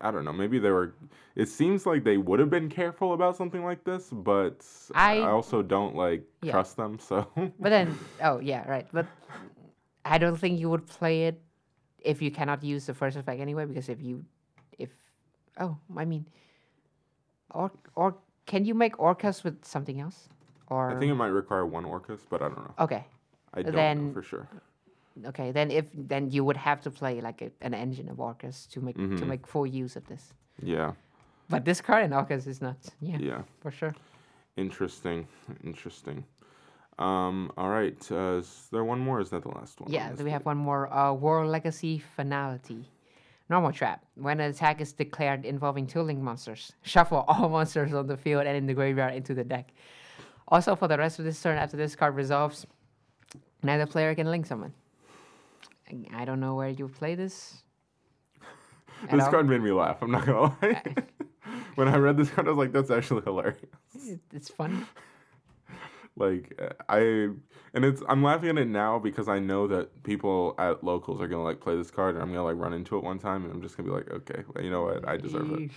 I don't know. Maybe they were. It seems like they would have been careful about something like this, but I, I- also don't like Yeah. trust them. So But then, (laughs) oh yeah, right. But I don't think you would play it if you cannot use the first effect anyway. Because if you, if, oh, I mean, or or can you make Orcust with something else? Or I think it might require one Orcust, but I don't know. okay, I don't know then- for sure. okay. Then if then you would have to play like a, an engine of Orcust to make to Mhm. make full use of this. Yeah, But this card in Orcust is not. Yeah, yeah. for sure. Interesting. Interesting. Um. All right. Uh, is there one more? Is that the last one? Yeah, we have one more. Uh, World Legacy Finality. Normal trap. When an attack is declared involving two link monsters, shuffle (laughs) all monsters on the field and in the graveyard into the deck. Also, for the rest of this turn, after this card resolves, neither player can link someone. I- don't know where you play this. (laughs) This all. card made me laugh. I'm not gonna (laughs) lie. (laughs) when I read this card, I was like, "That's actually hilarious." It's fun. Like I, and it's I'm laughing at it now because I know that people at locals are gonna like play this card, and I'm gonna like run into it one time, and I'm just gonna be like, "Okay, well, you know what? I deserve it."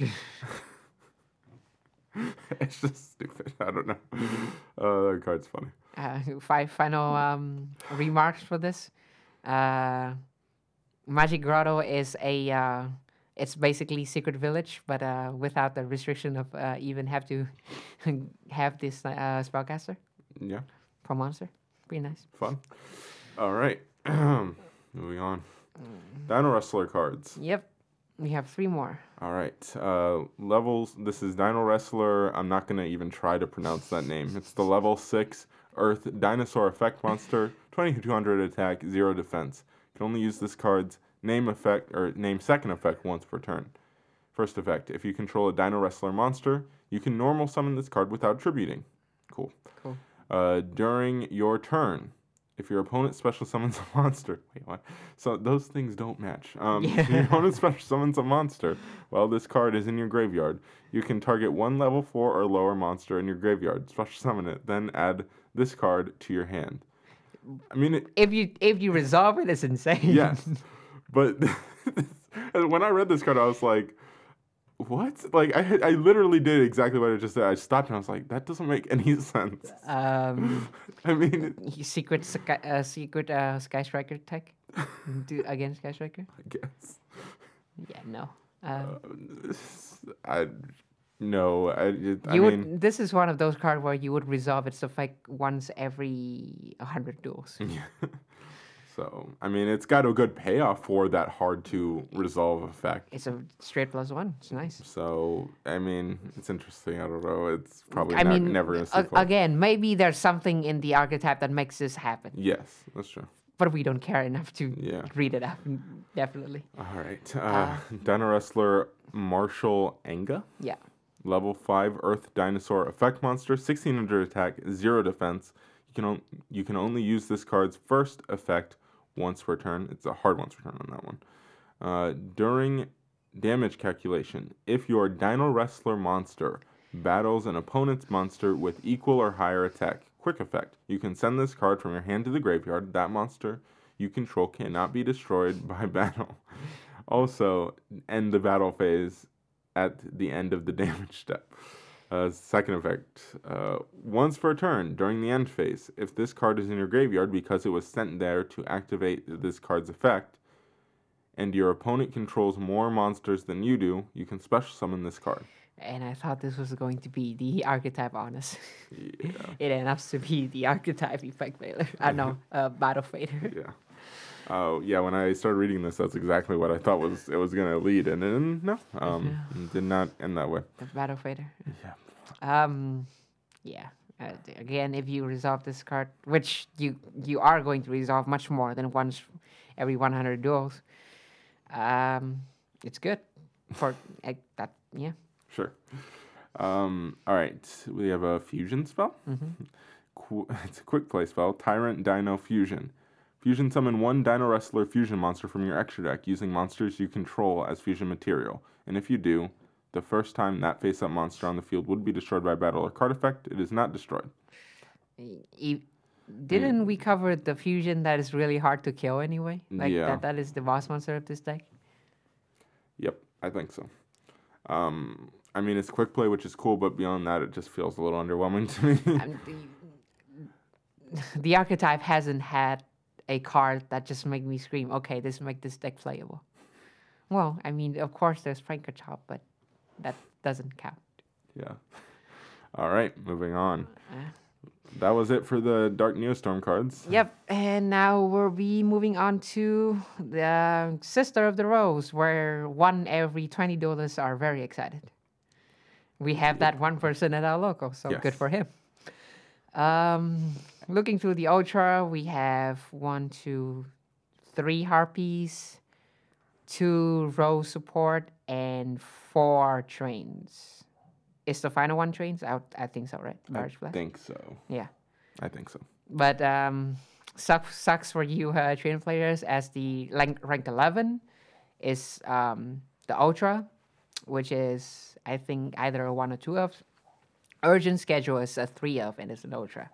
it's just stupid. I don't know. Uh, that card's funny. Uh, five final um, remarks for this. Uh, Magic Grotto is a. Uh, it's basically Secret Village, but uh, without the restriction of uh, even have to (laughs) have this uh, spellcaster Yeah, per monster. Pretty nice. fun. All right, (clears throat) moving on. Dino Wrestler cards. Yep. We have three more. All right. Uh, levels. This is Dino Wrestler. I'm not going to even try to pronounce that name. It's the level 6 Earth Dinosaur Effect Monster. 2200 attack, 0 defense. You can only use this card's name effect or name second effect once per turn. First effect. If you control a Dino Wrestler monster, you can normal summon this card without tributing. Cool. Cool. Uh, during your turn, if your opponent special summons a (laughs) monster, wait, what? So those things don't match. Um, if your opponent special summons a monster while this card is in your graveyard, you can target one level four or lower monster in your graveyard, special summon it, then add this card to your hand. I mean, it, If you if you resolve it, it's insane. yes, (laughs) but (laughs) when I read this card, I was like, "What?" Like I I literally did exactly what I just said. I stopped and I was like, "That doesn't make any (laughs) sense." um, I mean, secret sky, uh, secret uh, Sky Striker tech. Do against Sky Striker. I guess. Yeah. No. Uh, I no, I, it, I you mean, would. This is one of those cards where you would resolve its effect once every hundred duels. (laughs) so I mean, it's got a good payoff for that hard to resolve effect. It's a straight plus one. It's nice. So I mean, it's interesting. I don't know. It's probably I not, mean, never gonna see a- again, maybe there's something in the archetype that makes this happen, Yes, that's true. but we don't care enough to Yeah. read it up, Definitely. All right. Uh, Dino Wrestler Martial Anga. Yeah. Level 5 Earth Dinosaur Effect Monster, 1600 attack, 0 defense. You can, you can only use this card's first effect once per turn. It's a hard once per turn on that one. Uh, during damage calculation, if your Dino Wrestler monster battles an opponent's monster with equal or higher attack, quick effect, you can send this card from your hand to the graveyard. That monster you control cannot be destroyed (laughs) by battle. Also, end the battle phase at the end of the (laughs) damage step. Uh, second effect. Uh, once per turn during the end phase, if this card is in your graveyard because it was sent there to activate this card's effect, and your opponent controls more monsters than you do, you can special summon this card. And I thought this was going to be the archetype honest. Yeah. (laughs) it ends up to be the archetype effect failure. I know, uh, battle fader. yeah. Oh yeah, when I started reading this, that's exactly what I thought was it was gonna lead, and then no, um, did not end that way. The battle fader. Yeah. Um, yeah. Uh, again, if you resolve this card, which you you are going to resolve much more than once every 100 duels, um, it's good for uh, that. Yeah. Sure. Um, all right, we have a fusion spell. qu- (laughs) it's a quick play spell. Tyrant Dino Fusion. Fusion summon one Dino Wrestler fusion monster from your extra deck using monsters you control as fusion material. And if you do, the first time that face-up monster on the field would be destroyed by battle or card effect. It is not destroyed. E- didn't we cover the fusion that is really hard to kill anyway? Like Yeah. that, that is the boss monster of this deck. Yep, I think so. Um, I mean, it's quick play, which is cool, but beyond that, it just feels a little underwhelming to me. The, the archetype hasn't had a card that just make me scream, okay, this make this deck playable. Well, I mean, of course there's Franker Chop, but that doesn't count. yeah. (laughs) All right, moving on. That was it for the Dark Neostorm cards. Yep, and now we'll be moving on to the Sister of the Rose, where one every 20 dollars are very excited. We have that one person at our local, so good for him. Um, looking through the Ultra, we have one, two, three Harpies, two row support, and four trains. Is the final one trains? I, I think so, right? I Large think so. Yeah. I think so. But um, sucks sucks for you uh, train players as the rank rank eleven is um, the ultra, which is I think either a one or two of. Urgent schedule is a three of and it's an ultra,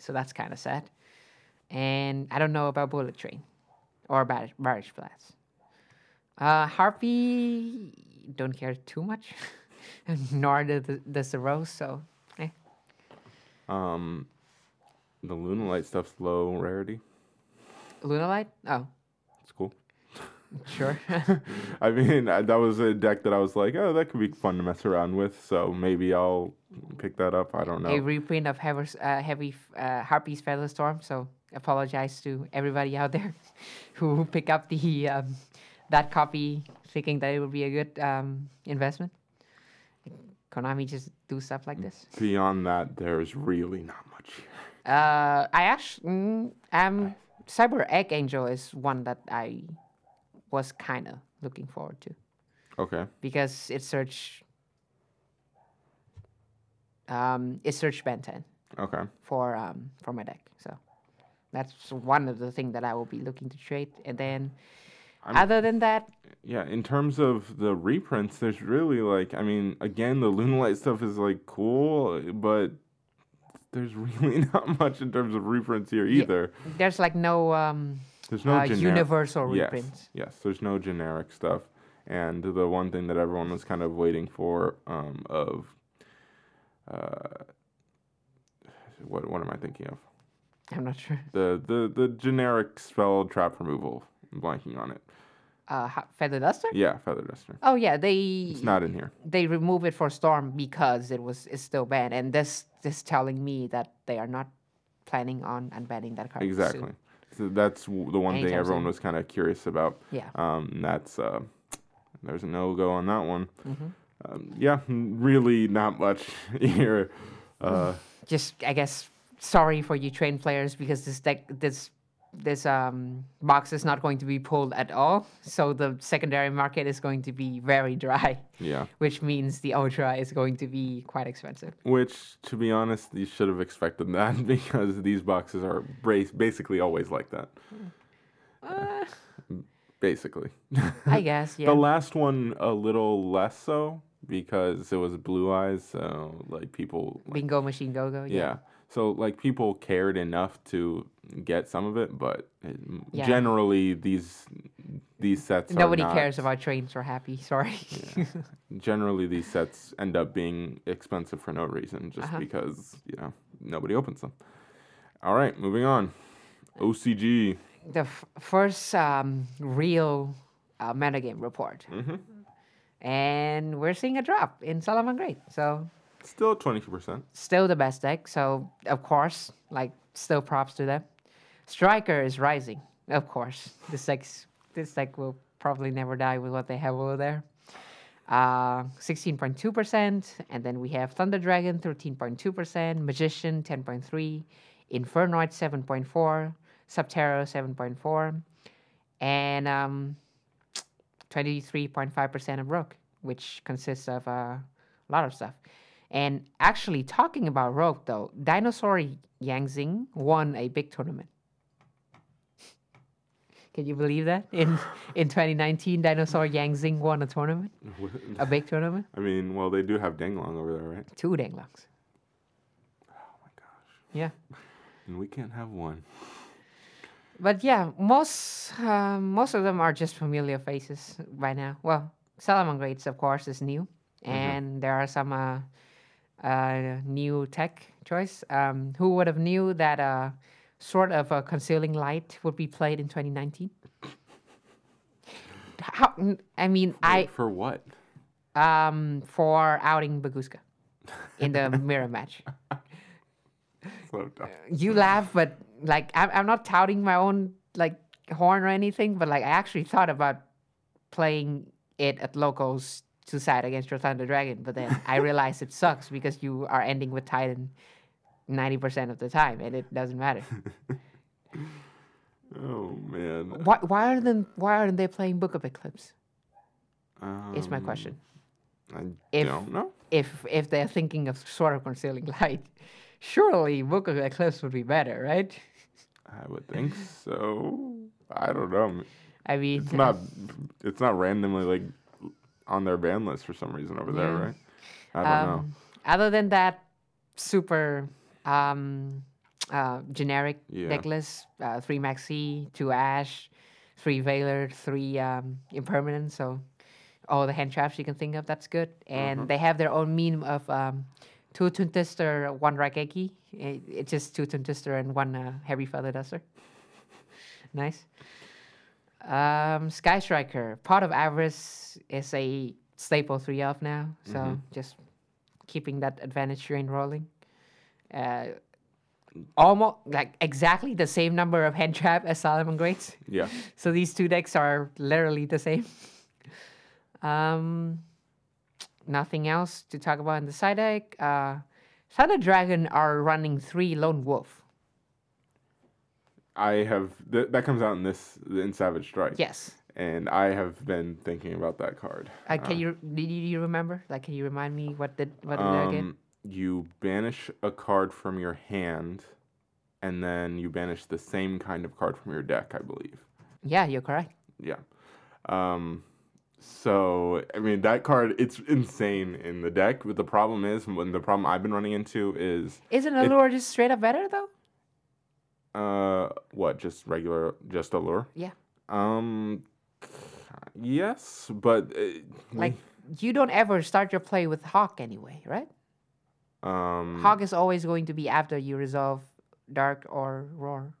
so that's kind of sad. And I don't know about bullet train or barrage, barrage blast. Uh, Harpy don't care too much, (laughs) nor does the, the rose. So eh. Um, the Lunalight stuff's low rarity. Lunalight. Oh. (laughs) sure. I mean, I- that was a deck that I was like, oh, that could be fun to mess around with. So maybe I'll pick that up. I don't know. a reprint of Heavy, uh, heavy uh, Harpy's Feather Storm. So apologize to everybody out there (laughs) who pick up the um, that copy thinking that it would be a good um, investment. Konami just do stuff like this. Beyond that, there's really not much. Uh, I actually, mm, um, Cyber Egg Angel is one that I was kind of looking forward to Okay. because it search, um, it search Benten. Okay. for um for my deck. So that's one of the things that I will be looking to trade. And then I'm- other than that, Yeah, in terms of the reprints, there's really like, I mean, again, the Lunalight stuff is like cool, but there's (laughs) really not much in terms of reprints here Yeah. either. there's like no um There's no uh, generic. universal yes, reprints. Yes, there's no generic stuff. And the one thing that everyone was kind of waiting for um, of uh, what what am I thinking of? I'm not sure. The the the generic spell trap removal. I'm blanking on it. Uh, Feather Duster. Yeah, feather duster. Oh yeah, they It's not in here. they remove it for Storm because it was it's still banned, and this this telling me that they are not planning on unbanning that card. soon. So that's the one thing everyone soon. was kind of curious about. Yeah. Um, that's uh, there's a no go on that one. Mm-hmm. Um, yeah, really not much (laughs) here. Uh, Just I guess sorry for you train players because this deck this this um box is not going to be pulled at all. So the secondary market is going to be very dry. yeah. (laughs) which means the Ultra is going to be quite expensive. Which, to be honest, you should have expected that (laughs) because these boxes are basically always like that. Uh, Basically. I (laughs) guess, yeah. The last one a little less so because it was blue eyes, so like people like, Bingo Machine Go Go. yeah. So like people cared enough to get some of it, but it, Yeah. generally these these sets Nobody are not, cares about trains or happy. (laughs) Sorry. Generally, these sets end up being expensive for no reason, just Uh-huh. because you know nobody opens them. All right, moving on. OCG. the f- first um, real uh, metagame report. Mm-hmm. And we're seeing a drop in Salamangreat. So Still twenty two percent. still the best deck. So of course, like still props to them. Striker is rising. Of course, this deck's this deck will probably never die with what they have over there. Uh, 16.2%, and then we have Thunder Dragon 13.2%, Magician 10.3, Infernoid 7.4, Subterror 7.4, and um, 23.5% of Rogue, which consists of uh, a lot of stuff. And actually, talking about Rogue though, Dinosaur Yangzing won a big tournament. Can you believe that? In (laughs) in 2019, Dinosaur Yangzing won a tournament, a big tournament. I mean, well, they do have Denglong over there, right? Two Denglongs. Oh my gosh. Yeah. And we can't have one. But yeah, most um, most of them are just familiar faces by now. Well, Salamangreats, of course, is new, and there are some uh, uh, new tech choice. Um, who would have knew that uh, sort of a concealing light would be played in 2019? How, I mean, I For what? um for outing Bagooska in the (laughs) mirror match. So dumb. you laugh, but like I'm, I'm not touting my own like horn or anything, but like I actually thought about playing it at locals to side against your Thunder Dragon, but then I (laughs) realized it sucks because you are ending with Titan ninety percent of the time, and it doesn't matter. (laughs) Oh man. why why are them why aren't they playing Book of Eclipse? Is my Um, question. I If- don't know. If if they're thinking of Sword of Concealing Light, surely Book of Eclipse would be better, right? I would think so. I don't know. I mean, It's not. It's not randomly like on their ban list for some reason over there, right? I don't know. Um, Other than that, super um, uh, generic Yeah. deck list: uh, three Maxi, two Ash, three Valor, three um, Impermanence. So all the hand traps you can think of, that's good. And Mm-hmm. they have their own meme of um, two Twin Twister, one Raigeki. It, it's just two Twin Twister and one uh, Heavy Feather Duster. (laughs) nice. Um, Sky Striker, Pot of Avarice is a staple three of now, so Mm-hmm. just keeping that advantage train rolling. Uh, almost like exactly the same number of hand trap as Salamangreats. Yeah. (laughs) So these two decks are literally the same. (laughs) Um, nothing else to talk about in the side deck. Uh, Thunder Dragon are running three Lone Wolf. I have th- that comes out in this in Savage Strike. Yes. And I have been thinking about that card. Uh, can you did you remember? Like, can you remind me what did what did that again? Um, you banish a card from your hand, and then you banish the same kind of card from your deck, I believe. Yeah, you're correct. Yeah. Um, so I mean that card, it's insane in the deck. But the problem is, when the problem I've been running into is, Isn't Allure just straight up better though? Uh, what? Just regular, just allure. Yeah. Um, yes, but uh, Like you don't ever start your play with Hawk anyway, right? um, Hawk is always going to be after you resolve Dark or Roar.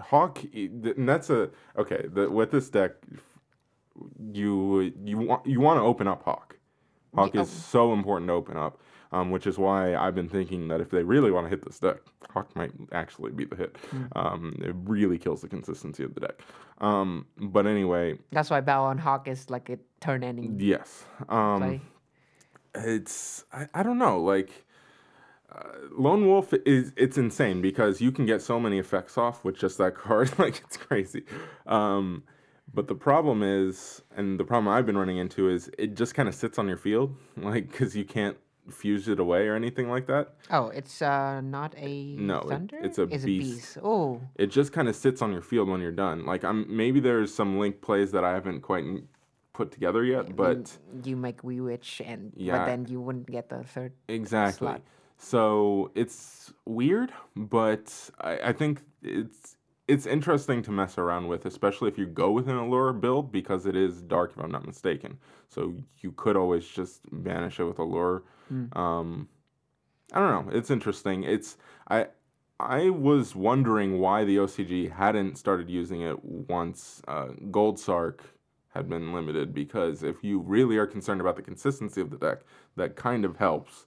Hawk, and that's a okay. The, with this deck, you you want you want to open up Hawk. Hawk Yeah, is so important to open up, um, which is why I've been thinking that if they really want to hit this deck, Hawk might actually be the hit. Um, it really kills the consistency of the deck. Um, but anyway, That's why Bow on Hawk is like a turn ending yes. Um, it's I, I don't know like uh, lone wolf is it's insane because you can get so many effects off with just that (laughs) card like it's crazy um but the problem is and the problem i've been running into is it just kind of sits on your field like because you can't fuse it away or anything like that Oh, it's uh not a No, it- it's a Is beast. Beast? Oh, it just kind of sits on your field when you're done like i'm maybe there's some link plays that i haven't quite put together yet but you make Wee Witch, and Yeah. but then you wouldn't get the third. Exactly. slot. So it's weird, but I, I think it's it's interesting to mess around with, especially if you go with an allure build because it is dark, if I'm not mistaken. So you could always just banish it with allure. Um, I don't know. It's interesting. It's I I was wondering why the OCG hadn't started using it once uh, Gold Sark had been limited because if you really are concerned about the consistency of the deck, that kind of helps.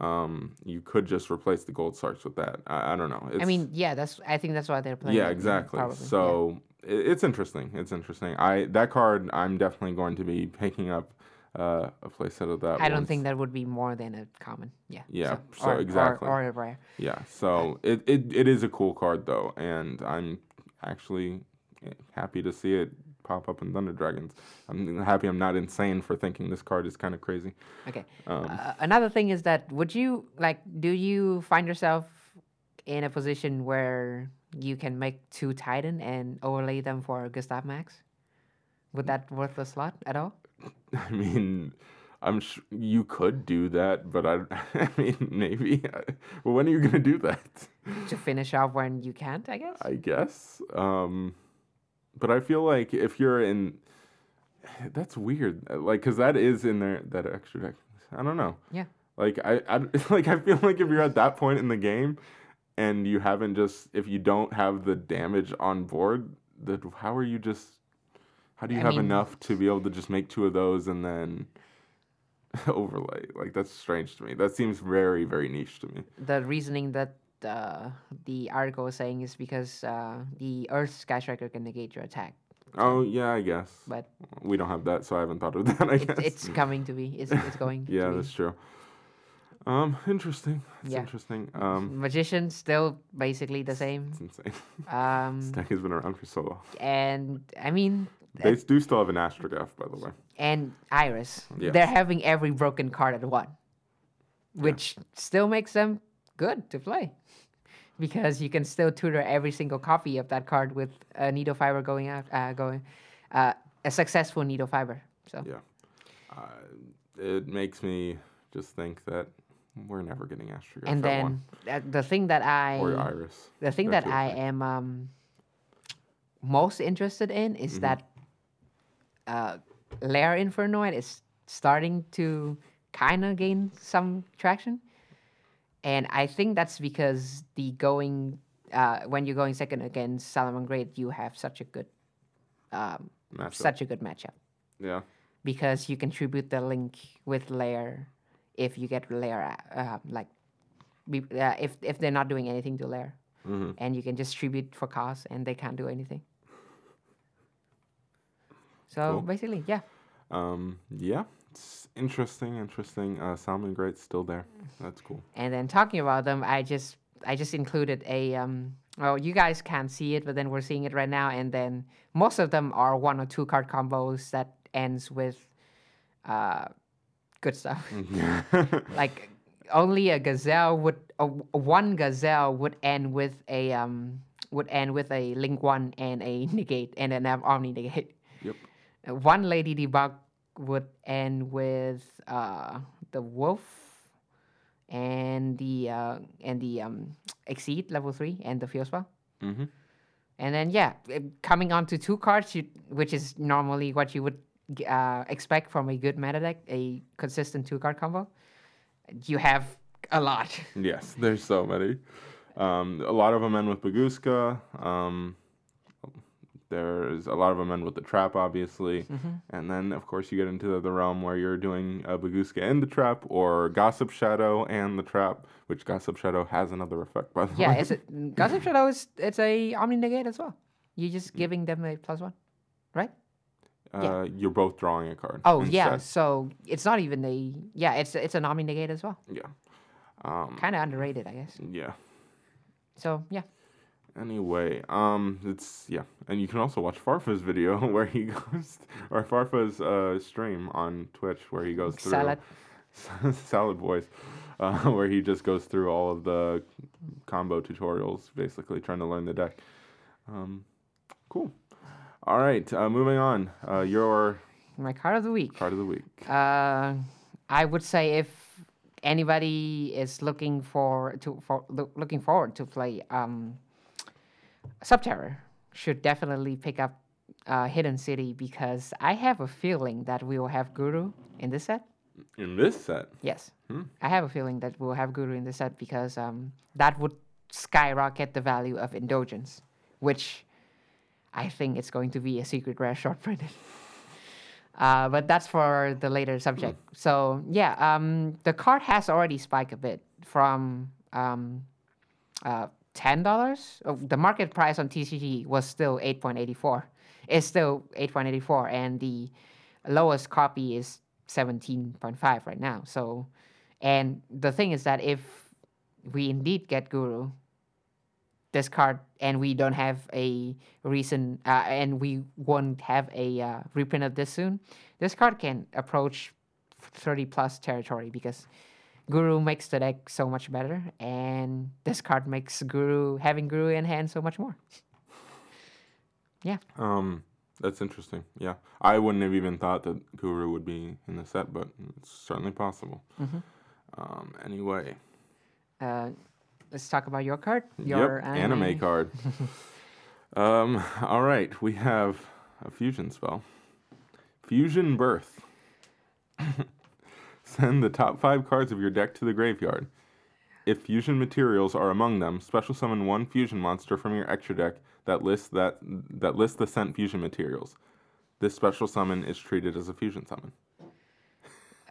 Um, you could just replace the Gold Sarks with that. I, I don't know. It's, I mean, yeah, that's. I think that's why they're playing. yeah, exactly. probably, yeah. So it's interesting. It's interesting. I that card I'm definitely going to be picking up uh, a playset of that. I don't think that would be more than a common. Yeah. Yeah, so or, or- exactly. Or, a rare. Yeah, so it, it, it is a cool card though, and I'm actually happy to see it pop up in Thunder Dragons. I'm happy I'm not insane for thinking this card is kind of crazy. Okay. Um, uh, another thing is that would you like? Do you find yourself in a position where you can make two Titan and overlay them for Gustav Max? Would that worth the slot at all? (laughs) I mean, I'm sh- you could do that, but I, (laughs) I mean, maybe. well, when are you gonna do that? to finish off when you can't, I guess. I guess. Um, but I feel like if you're in, (sighs) that's weird. uh, Like, cause that is in there that extra deck. I don't know. Yeah. Like I, I (laughs) like I feel like if you're at that point in the game, and you haven't just if you don't have the damage on board, that how are you just how do you I have mean- enough to be able to just make two of those and then (laughs) overlay? Like that's strange to me. That seems very very niche to me. The reasoning that uh, the article is saying is because uh, the Earth Sky Striker can negate your attack, Oh yeah, I guess. but We don't have that, so I haven't thought of (laughs) that. I it's, guess it's coming to be. It's, it's going. (laughs) yeah, to be. Yeah that's true. Um, interesting. That's Yeah. interesting. Um, Magician still basically the same. it's (laughs) insane. Um, deck has been around for so long. and I mean, They do still have an astrograph, by the way. and Iris. Yes. They're having every broken card at one, which still makes them good to play. Because you can still tutor every single copy of that card with a needle fiber going out, uh, going, uh, a successful needle fiber. So Yeah. Uh, it makes me just think that we're never getting astrograph and then the thing that I or Iris. the thing They're that I am um, most interested in is Mm-hmm. that uh, Lair Infernoid is starting to kind of gain some traction, and I think that's because the going uh, when you're going second against Salamangreat, you have such a good um, such a good matchup Yeah. because you contribute the link with Lair if you get Lair uh, like be, uh, if if they're not doing anything to Lair Mhm. and you can just tribute for cost and they can't do anything. So Cool. basically, yeah. Um, yeah. It's interesting, interesting. Uh, Salamangreat's still there. That's cool. And then talking about them, I just I just included a um well you guys can't see it, but then we're seeing it right now. And then most of them are one or two card combos that ends with uh good stuff. (laughs) like only a gazelle would a, one gazelle would end with a um would end with a link one and a negate and an omni negate. Yep. One lady debug would end with uh the wolf and the uh and the um exceed level three and the field spell. mm-hmm. And then yeah, coming on to two cards, you, which is normally what you would uh, expect from a good meta deck, a consistent two card combo. You have a lot. Yes, there's so many. Um, a lot of them end with Bagooska. Um, there's a lot of them end with the trap, obviously. Mm-hmm. And then, of course, you get into the, the realm where you're doing a Bagooska and the trap, or Gossip Shadow and the trap, which Gossip Shadow has another effect, by the way. Yeah, way. is it (laughs) Gossip Shadow is it's a Omni Negate as well. You're just giving them a plus one, right? uh, You're both drawing a card. Oh yeah, so it's not even a yeah, it's it's an Omni Negate as well. Yeah. Um, Kind of underrated, I guess. yeah. So yeah, Anyway, um, it's yeah, and you can also watch Farfa's video (laughs) where he goes, or Farfa's uh, stream on Twitch where he goes through Salad. (laughs) salad boys, uh, (laughs) where he just goes through all of the combo tutorials, basically trying to learn the deck. Um, cool. All right, uh, moving on. Uh, your my card of the week. card of the week. Uh, I would say if anybody is looking for to for loo- looking forward to play um, Subterror, should definitely pick up uh, Hidden City because I have a feeling that we will have Guru in this set. In this set, Yes, I have a feeling that we'll have Guru in this set because um, that would skyrocket the value of Indulgence, which I think it's going to be a secret rare short printed. (laughs) Uh, but that's for the later subject. So yeah, um, the card has already spiked a bit from um, uh, ten dollars. Oh, the market price on TCG was still eight point eighty four. It's still eight point eighty four, and the lowest copy is seventeen point five right now. So, and the thing is that if we indeed get Guru, this card, and we don't have a reason, uh, and we won't have a uh, reprint of this soon. This card can approach 30 plus territory because Guru makes the deck so much better, and this card makes Guru having Guru in hand so much more. (laughs) yeah. Um, that's interesting. Yeah, I wouldn't have even thought that Guru would be in the set, but it's certainly possible. Um, anyway, Uh, let's talk about your card. yep, Your anime (laughs) card. um, all right, we have a fusion spell, Fusion Birth. (clears throat) Send the top five cards of your deck to the graveyard. If fusion materials are among them, special summon one fusion monster from your extra deck that lists that that lists the sent fusion materials. This special summon is treated as a fusion summon.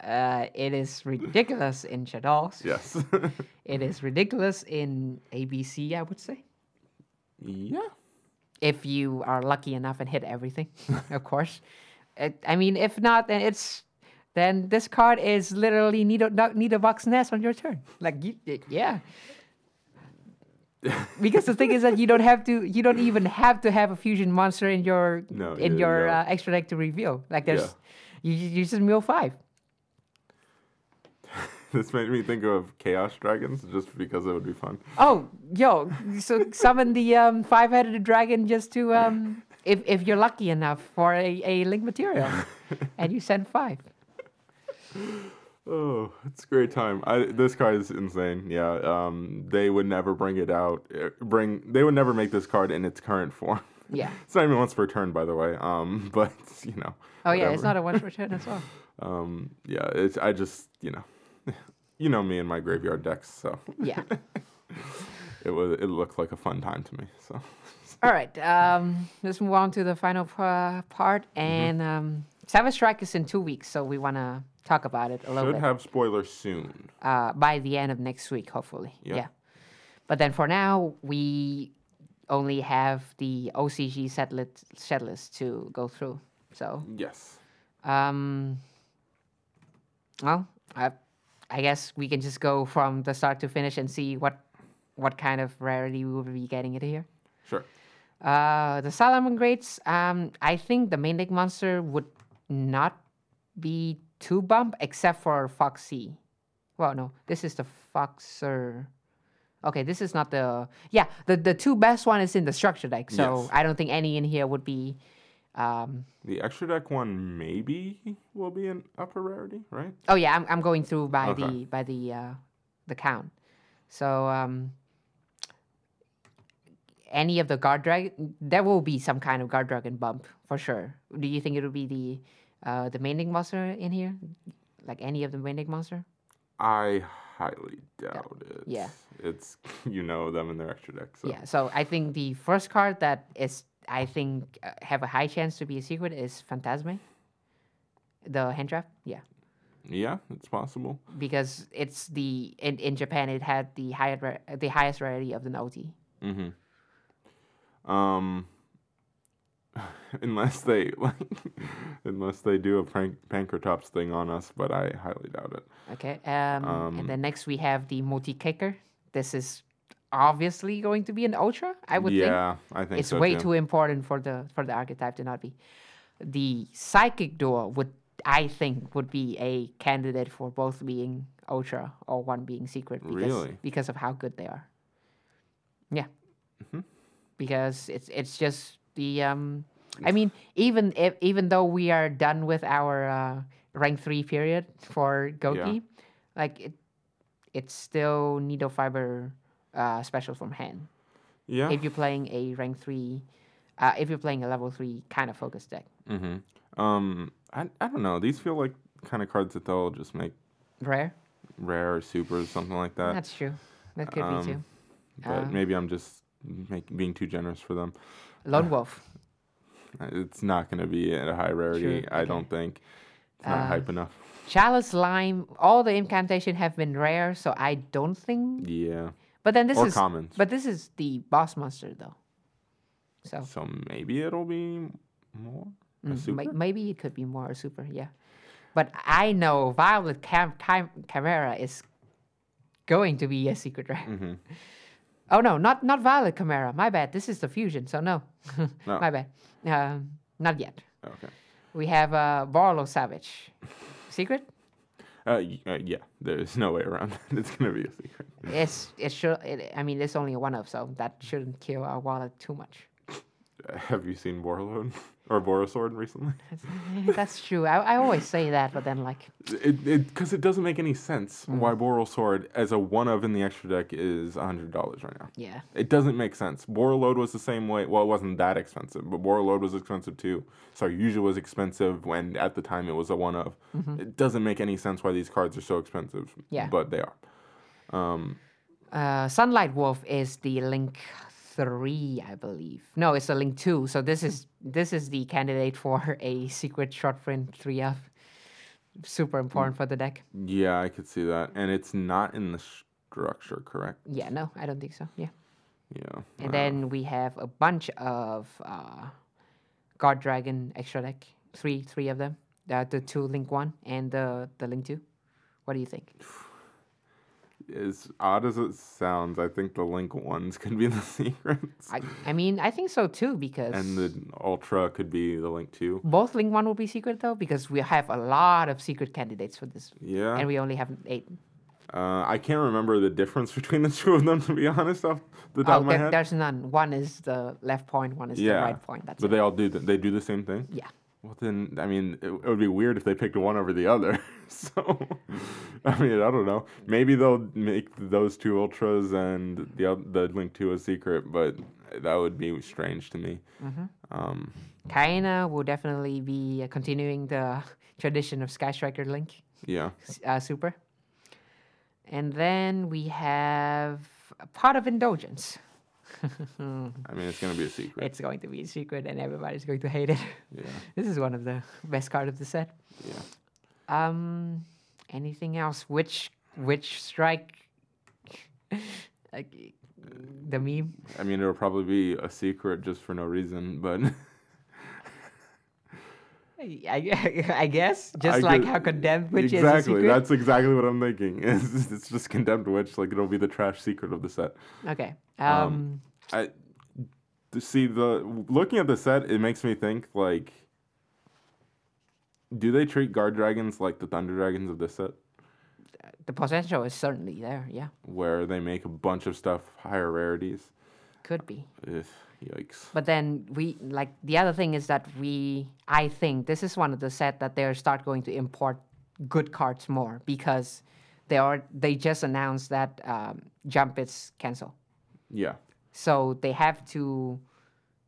Uh, it is ridiculous in Shadows. Yes. (laughs) It is ridiculous in ABC, I would say. yeah. If you are lucky enough and hit everything, (laughs) of course. It, I mean, if not, then it's then this card is literally Nido, no- Nido Box Nest on your turn. Like, you, yeah. because the thing is that you don't have to, you don't even have to have a fusion monster in your No, in you your don't. uh, extra deck to reveal. Like, there's, Yeah. you, you you just mill five. (laughs) This made me think of Chaos Dragons just because it would be fun. Oh, yo, so summon the um, five-headed dragon just to um, if if you're lucky enough for a, a link material, (laughs) and you send five. Oh, it's a great time. I, this card is insane. Yeah. Um, they would never bring it out. uh, Bring. They would never make this card in its current form. Yeah. (laughs) It's not even once per turn, by the way. Um, (laughs) but you know. Oh yeah, it's not a one return as well. (laughs) Um, yeah. It's. I just. You know. You know me and my graveyard decks, so Yeah. it was. It looked like a fun time to me. So. All right. Um, let's move on to the final uh, part, Mm-hmm. and um, Savage Strike is in two weeks, so we want to talk about it a little bit. Should bit have spoilers soon. uh, by the end of next week, hopefully. Yeah. Yeah. But then for now, we only have the OCG set list, set list to go through. So Yes. Um. Well, I, I guess we can just go from the start to finish and see what, what kind of rarity we will be getting it here. Sure. Uh, the Salamangreats. Um, I think the main deck monster would not be too bump except for Foxy. Well, no, this is the Foxer. Okay, this is not the yeah. The the two best one is in the structure deck, so Yes. I don't think any in here would be. Um, The extra deck one maybe will be an upper rarity, right? Oh yeah, I'm I'm going through by Okay. the by the uh, the count. So um, any of the Guardragon, there will be some kind of Guardragon bump for sure. Do you think it will be the uh, the main deck monster in here, like any of the main deck monster? I highly doubt it. Yeah. It's (laughs) you know them in their extra deck. So. Yeah. So I think the first card that is I think uh, have a high chance to be a secret is Phantazmay. The hand trap, yeah. Yeah, it's possible. because it's the in, in Japan it had the highest the highest rarity of the OT. Mm-hmm. Um, (laughs) unless they (laughs) like, unless they do a prank Pancratops thing on us, but I highly doubt it. Okay. Um, Um, and then next we have the multi kicker. This is obviously going to be an ultra. I would think yeah, I think it's so way too. too important for the for the archetype to not be. The psychic door would I think would be a candidate for both being ultra or one being secret because Really? because of how good they are. Yeah. Mm-hmm. Because it's it's just the um I mean even if even though we are done with our uh, rank 3 period for Gouki like it it's still needle fiber uh, special from hand Yeah. if you're playing a rank 3 uh, if you're playing a level 3 kind of focus deck mm-hmm. Um, I I don't know. These feel like kind of cards that they'll just make rare rare or super or something like that. that's true that could Um, be too but uh, maybe I'm just make, being too generous for them. Lone wolf It's not going to be at a high rarity. True, I don't think. It's not Uh, hype enough. chalice lime all the incantation have been rare so i don't think Yeah. but then this or is commons. but this is the boss monster though so So maybe it'll be more. Mm, maybe it could be more super, yeah. But I know Violet Cam- Cam- Chimera is going to be a secret rare. Mm-hmm. (laughs) Oh no, not not Violet Chimera. My bad. This is the fusion, so no. (laughs) No. My bad. Um, not yet. Okay. We have uh, Borreload Savage. Secret? Uh, uh, yeah, there's no way around that. (laughs) It's gonna be a secret. It's it should. It, I mean, it's only one of, so that shouldn't kill our wallet too much. Uh, (laughs) Have you seen Borreload or Borrelsword recently? (laughs) (laughs) That's true. I, I always say that, but then like, It it because it doesn't make any sense Mm. why Borrelsword as a one of in the extra deck is hundred dollars right now. yeah, It doesn't make sense. Borreload was the same way. Well, it wasn't that expensive, but Borreload was expensive too. Sorry, usually was expensive when at the time it was a one of. It doesn't make any sense why these cards are so expensive. Mm-hmm. Yeah. But they are. uh, Sunlight Wolf is the link three, I believe. No, it's a link two. So this is this is the candidate for (laughs) a secret short print three of. Super important for the deck. Yeah, I could see that. And it's not in the structure, correct? Yeah, no, I don't think so. Yeah. Yeah. And then we have a bunch of uh, Guardragon extra deck. Three, three of them. The, the two link one and the the link two. What do you think? (sighs) (laughs) As odd as it sounds, I think the Link ones could be (laughs) the secrets. I, I mean, I think so too because and the Ultra could be the Link 2. both link one will be secret though because we have a lot of secret candidates for this, Yeah. and we only have eight. Uh, I can't remember the difference (laughs) between the two of them, to be honest, off the top Oh, of my there, head. there's none. One is the left point, one is the right point. That's but it. they all do. th- they do the same thing. yeah. Well, then, I mean, it, it would be weird if they picked one over the other. (laughs) so, I mean, I don't know. Maybe they'll make those two ultras and the the Link Two a secret, but that would be strange to me. Mm-hmm. Um, Kaina will definitely be uh, continuing the (laughs) tradition of Sky Striker Link. yeah, uh, super. And then we have a pot of indulgence. (laughs) I mean, it's gonna be a secret. It's going to be a secret, and everybody's going to hate it. yeah, (laughs) this is one of the best card of the set. yeah. Um, anything else? Which which strike? (laughs) like the meme. I mean, it'll probably be a secret just for no reason, but I, I guess just I like how condemned which exactly. is a secret. That's exactly what I'm thinking. It's, it's just condemned witch. Like it'll be the trash secret of the set. okay. Um, Um, I see the looking at the set, it makes me think like, do they treat Guardragons like the thunder dragons of this set, the potential is certainly there. Yeah, where they make a bunch of stuff higher rarities? could be. Ugh, yikes. But then we like the other thing is that we I think this is one of the set that they're start going to import good cards more because they are they just announced that um, jump is cancel. Yeah, So they have to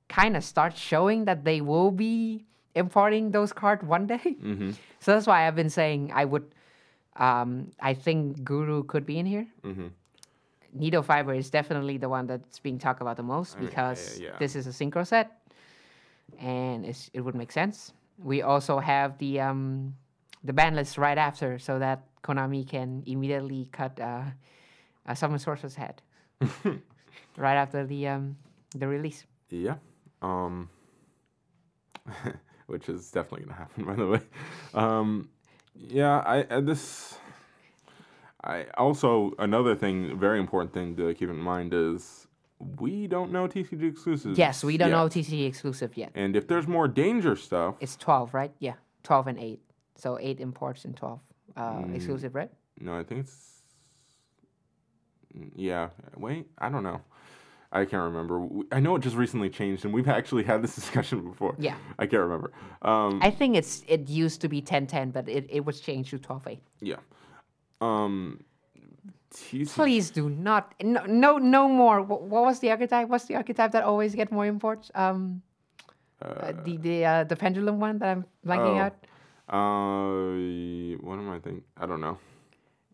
kind of start showing that they will be importing those cards one day. mm-hmm. So that's why I've been saying I would um, I think Guru could be in here. Mm-hmm. Needle Fiber is definitely the one that's being talked about the most mean, because uh, yeah. this is a synchro set, and it's, it would make sense. We also have the um, the ban list right after, so that Konami can immediately cut uh, uh, Summon Sorcerer's head (laughs) right after the um, the release. Yeah. Um (laughs) which is definitely gonna happen (laughs) by the way. Um yeah, I, I this I also another thing, very important thing to keep in mind is we don't know TCG exclusives. Yes, we don't yet. know TCG exclusive yet. And if there's more danger stuff, It's twelve, right? Yeah, twelve and eight. So eight imports and twelve uh, Mm. exclusive, right? no, I think it's mm, yeah. Wait, I don't know. I can't remember. I know it just recently changed, and we've actually had this (laughs) discussion before. Yeah. I can't remember. Um, I think it's it used to be 10-10, but it, it was changed to 12-8. Yeah. Um. Please do not no no no more. What, what was the archetype? What's the archetype that always get more imports? Um, uh, the the uh, the pendulum one that I'm blanking oh. out. Uh, what am I thinking? I don't know.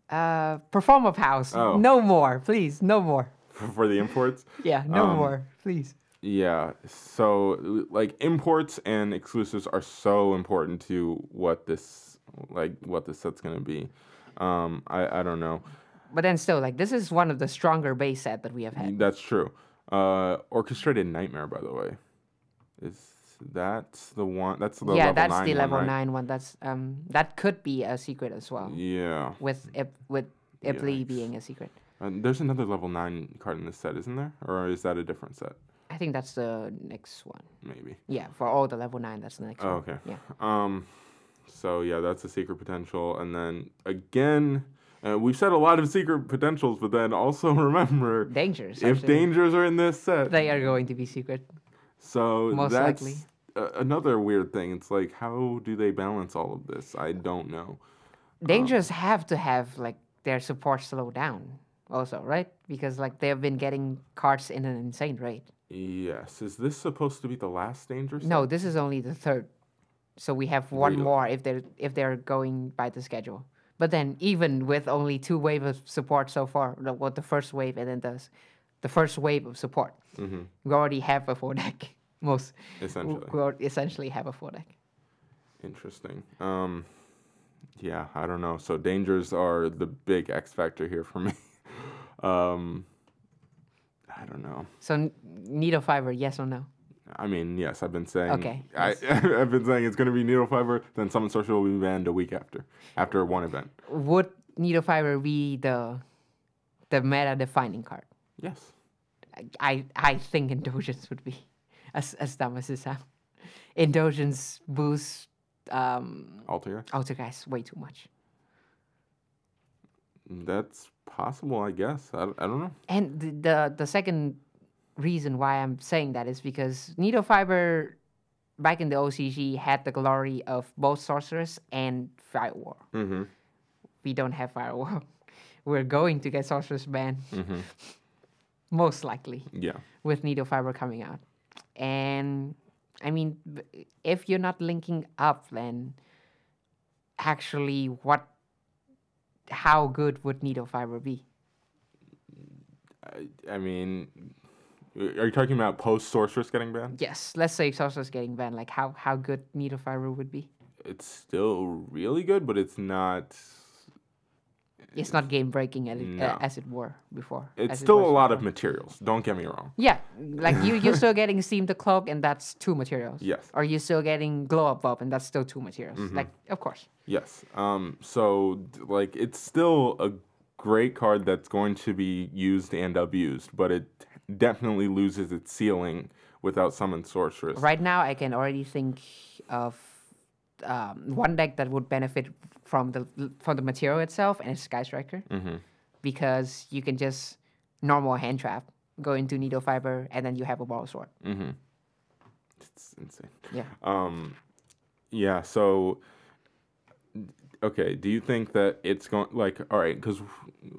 Uh, performer house. Oh. No more, please. No more. (laughs) For the imports, Yeah, no Um, more, please. yeah. So like imports and exclusives are so important to what this like what this set's gonna be. Um, I I don't know. But then still, like this is one of the stronger base set that we have had. That's true. Uh, orchestrated nightmare, by the way, is that the one? That's the yeah, level that's nine the one, level right? nine one. That's um that could be a secret as well. Yeah. With Ip, with Ipley being a secret. And there's another level nine card in this set, isn't there? Or is that a different set? I think that's the next one. Maybe. Yeah, for all the level nine, that's the next Oh, one. okay. Yeah. Um, so yeah, that's a secret potential, and then again, uh, we've said a lot of secret potentials, but then also (laughs) remember Dangers. if actually. dangers are in this set, They are going to be secret. so most that's likely. a- another weird thing. It's like how do they balance all of this? I don't know. Dangers have to have like their support slow down also, right? Because like they've been getting cards in an insane rate. Yes, is this supposed to be the last danger? Set? No, this is only the third. So we have one Really? more if they're if they're going by the schedule. But then even with only two waves of support so far, the, what the first wave and then the the first wave of support, Mm-hmm. we already have a full deck. (laughs) Most essentially. we essentially have a full deck. Interesting. Um, yeah, I don't know. So dangers are the big X factor here for me. (laughs) um, I don't know. So needle fiber, yes or no? I mean, yes, I've been saying. Okay, I, (laughs) I've been saying it's going to be needle fiber. Then Summon Sorceress will be banned a week after, after one event. Would needle fiber be the the meta defining card? Yes. I I think indulgence would be as as dumb as it sounds. Indulgence boosts um Altair. Altergeist way too much. That's possible, I guess. I, I don't know. And the, the the second reason why I'm saying that is because Needle Fiber back in the OCG had the glory of both Sorceress and Firewall. Mm-hmm. We don't have Firewall. (laughs) We're going to get Sorceress banned. Mhm. (laughs) Most likely. Yeah. with needle fiber coming out. And I mean, if you're not linking up, then actually, what, how good would needle fiber be? I, I mean, are you talking about post sorceress getting banned? Yes, let's say sorceress getting banned. Like how how good needle fiber would be? It's still really good, but it's not. It's not game breaking as, it- No. uh, as it were before. It's as it still a lot of materials. Don't get me wrong. Yeah, like you you're (laughs) still getting Steam the Cloak, and that's two materials. Yes. Or you're still getting Glow Up Bulb, and that's still two materials. Mm-hmm. Like of course. Yes. Um. So, like, it's still a great card that's going to be used and abused, but it definitely loses its ceiling without summon sorceress. Right now, I can already think of um, one deck that would benefit from the from the material itself, and it's Sky Striker, Mm-hmm. because you can just normal hand trap, go into needle fiber, and then you have a Borrelsword. Mm-hmm. It's insane. Yeah. Um. Yeah. So. Okay. Do you think that it's going like all right? Because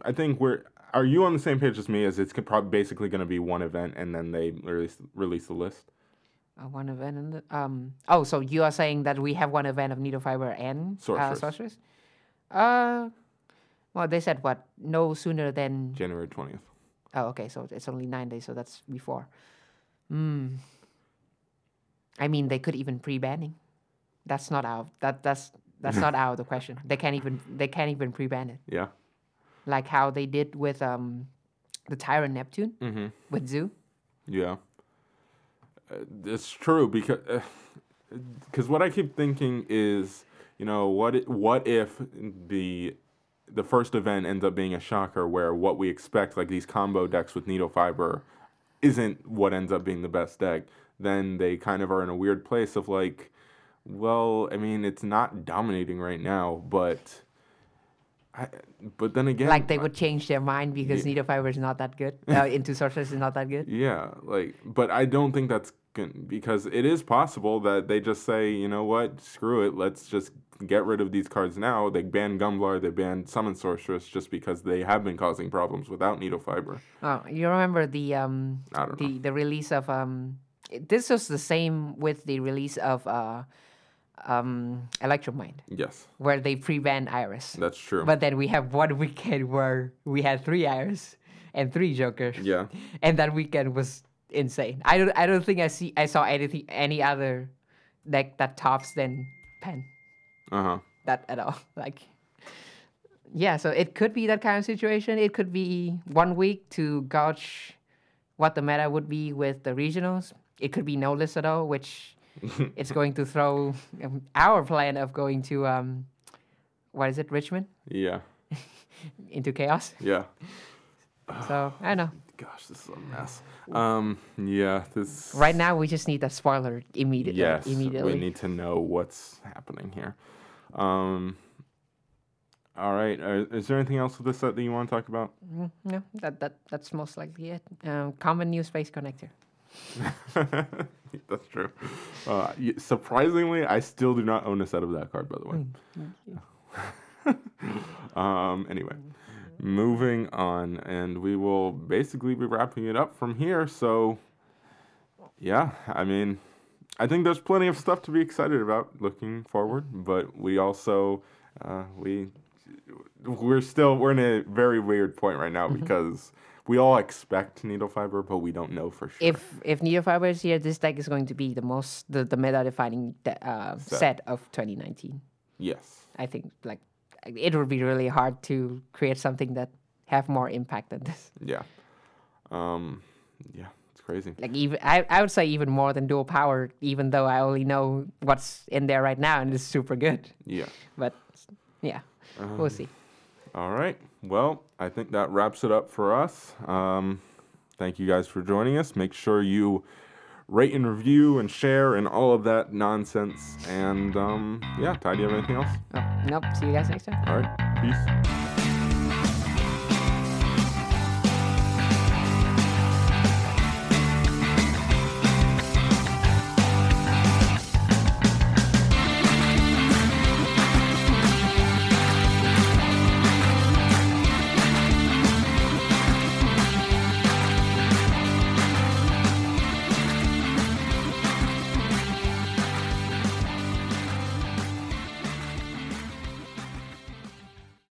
I think we're. Are you on the same page as me? As it's probably basically going to be one event, and then they release release the list. Uh, one event and the, um. Oh, so you are saying that we have one event of needle fiber and uh, Sorceress. sorceress? Uh, well, they said what? No sooner than January twentieth. Oh, okay. So it's only nine days, so that's before. Hmm. I mean, they could even pre-banning. That's not out. That that's that's not out of the question. They can't even they can't even pre-ban it, Yeah. like how they did with um, the Tyrant Neptune Mm-hmm. with Zoo. Yeah, uh, it's true because because what I keep thinking is, you know, what what if the the first event ends up being a shocker where what we expect, like these combo decks with needle fiber, isn't what ends up being the best deck. Then they kind of are in a weird place of like, well, I mean, it's not dominating right now, but. I, but then again, Like they I- would change their mind because Yeah. needle fiber is not that good. (laughs) Uh, into sorceress is not that good. Yeah, like, but I don't think that's because it is possible that they just say, you know what, screw it, let's just get rid of these cards now. They ban Gumblar, they ban Summon Sorceress just because they have been causing problems without Needle Fiber. Oh, you remember the um the the release of um this was the same with the release of uh um Electromind Yes, where they pre-banned Iris. that's true. But then we have one (laughs) weekend where we had three Iris and three Jokers. yeah, And that weekend was insane. I don't I don't think I see I saw anything any other deck that tops than Pen. uh huh. That at all. (laughs) Like yeah, so it could be that kind of situation. It could be one week to gauge what the meta would be with the regionals. It could be no list at all, which (laughs) it's going to throw um, our plan of going to um, what is it, Richmond, Yeah, (laughs) into chaos. yeah. So I don't know. Gosh, this is a mess. Um, yeah, this. Right now, we just need a spoiler immediately. Yes, immediately. we need to know what's happening here. Um, all right. Uh, is there anything else with this set that you want to talk about? No, that that that's most likely it. Um, common Neo Space Connector. (laughs) That's true. Uh, surprisingly, I still do not own a set of that card, by the way. (laughs) um, anyway, moving on, and we will basically be wrapping it up from here. So, yeah, I mean, I think there's plenty of stuff to be excited about looking forward, but we also uh, we we're still we're in a very weird point right now because we all expect needle fiber, but we don't know for sure. If if Needle Fiber is here, this deck is going to be the most the, the meta defining de- uh, set. of 2019. yes. I think like it would be really hard to create something that have more impact than this. Yeah. Um, yeah, it's crazy. Like even I, I would say even more than dual power, even though I only know what's in there right now and it's super good. Yeah. But yeah, we'll see. All right. Well, I think that wraps it up for us. Um, thank you guys for joining us. Make sure you rate and review and share and all of that nonsense. And um, yeah, Ty, do you have anything else? Oh, nope. See you guys next time. All right. Peace.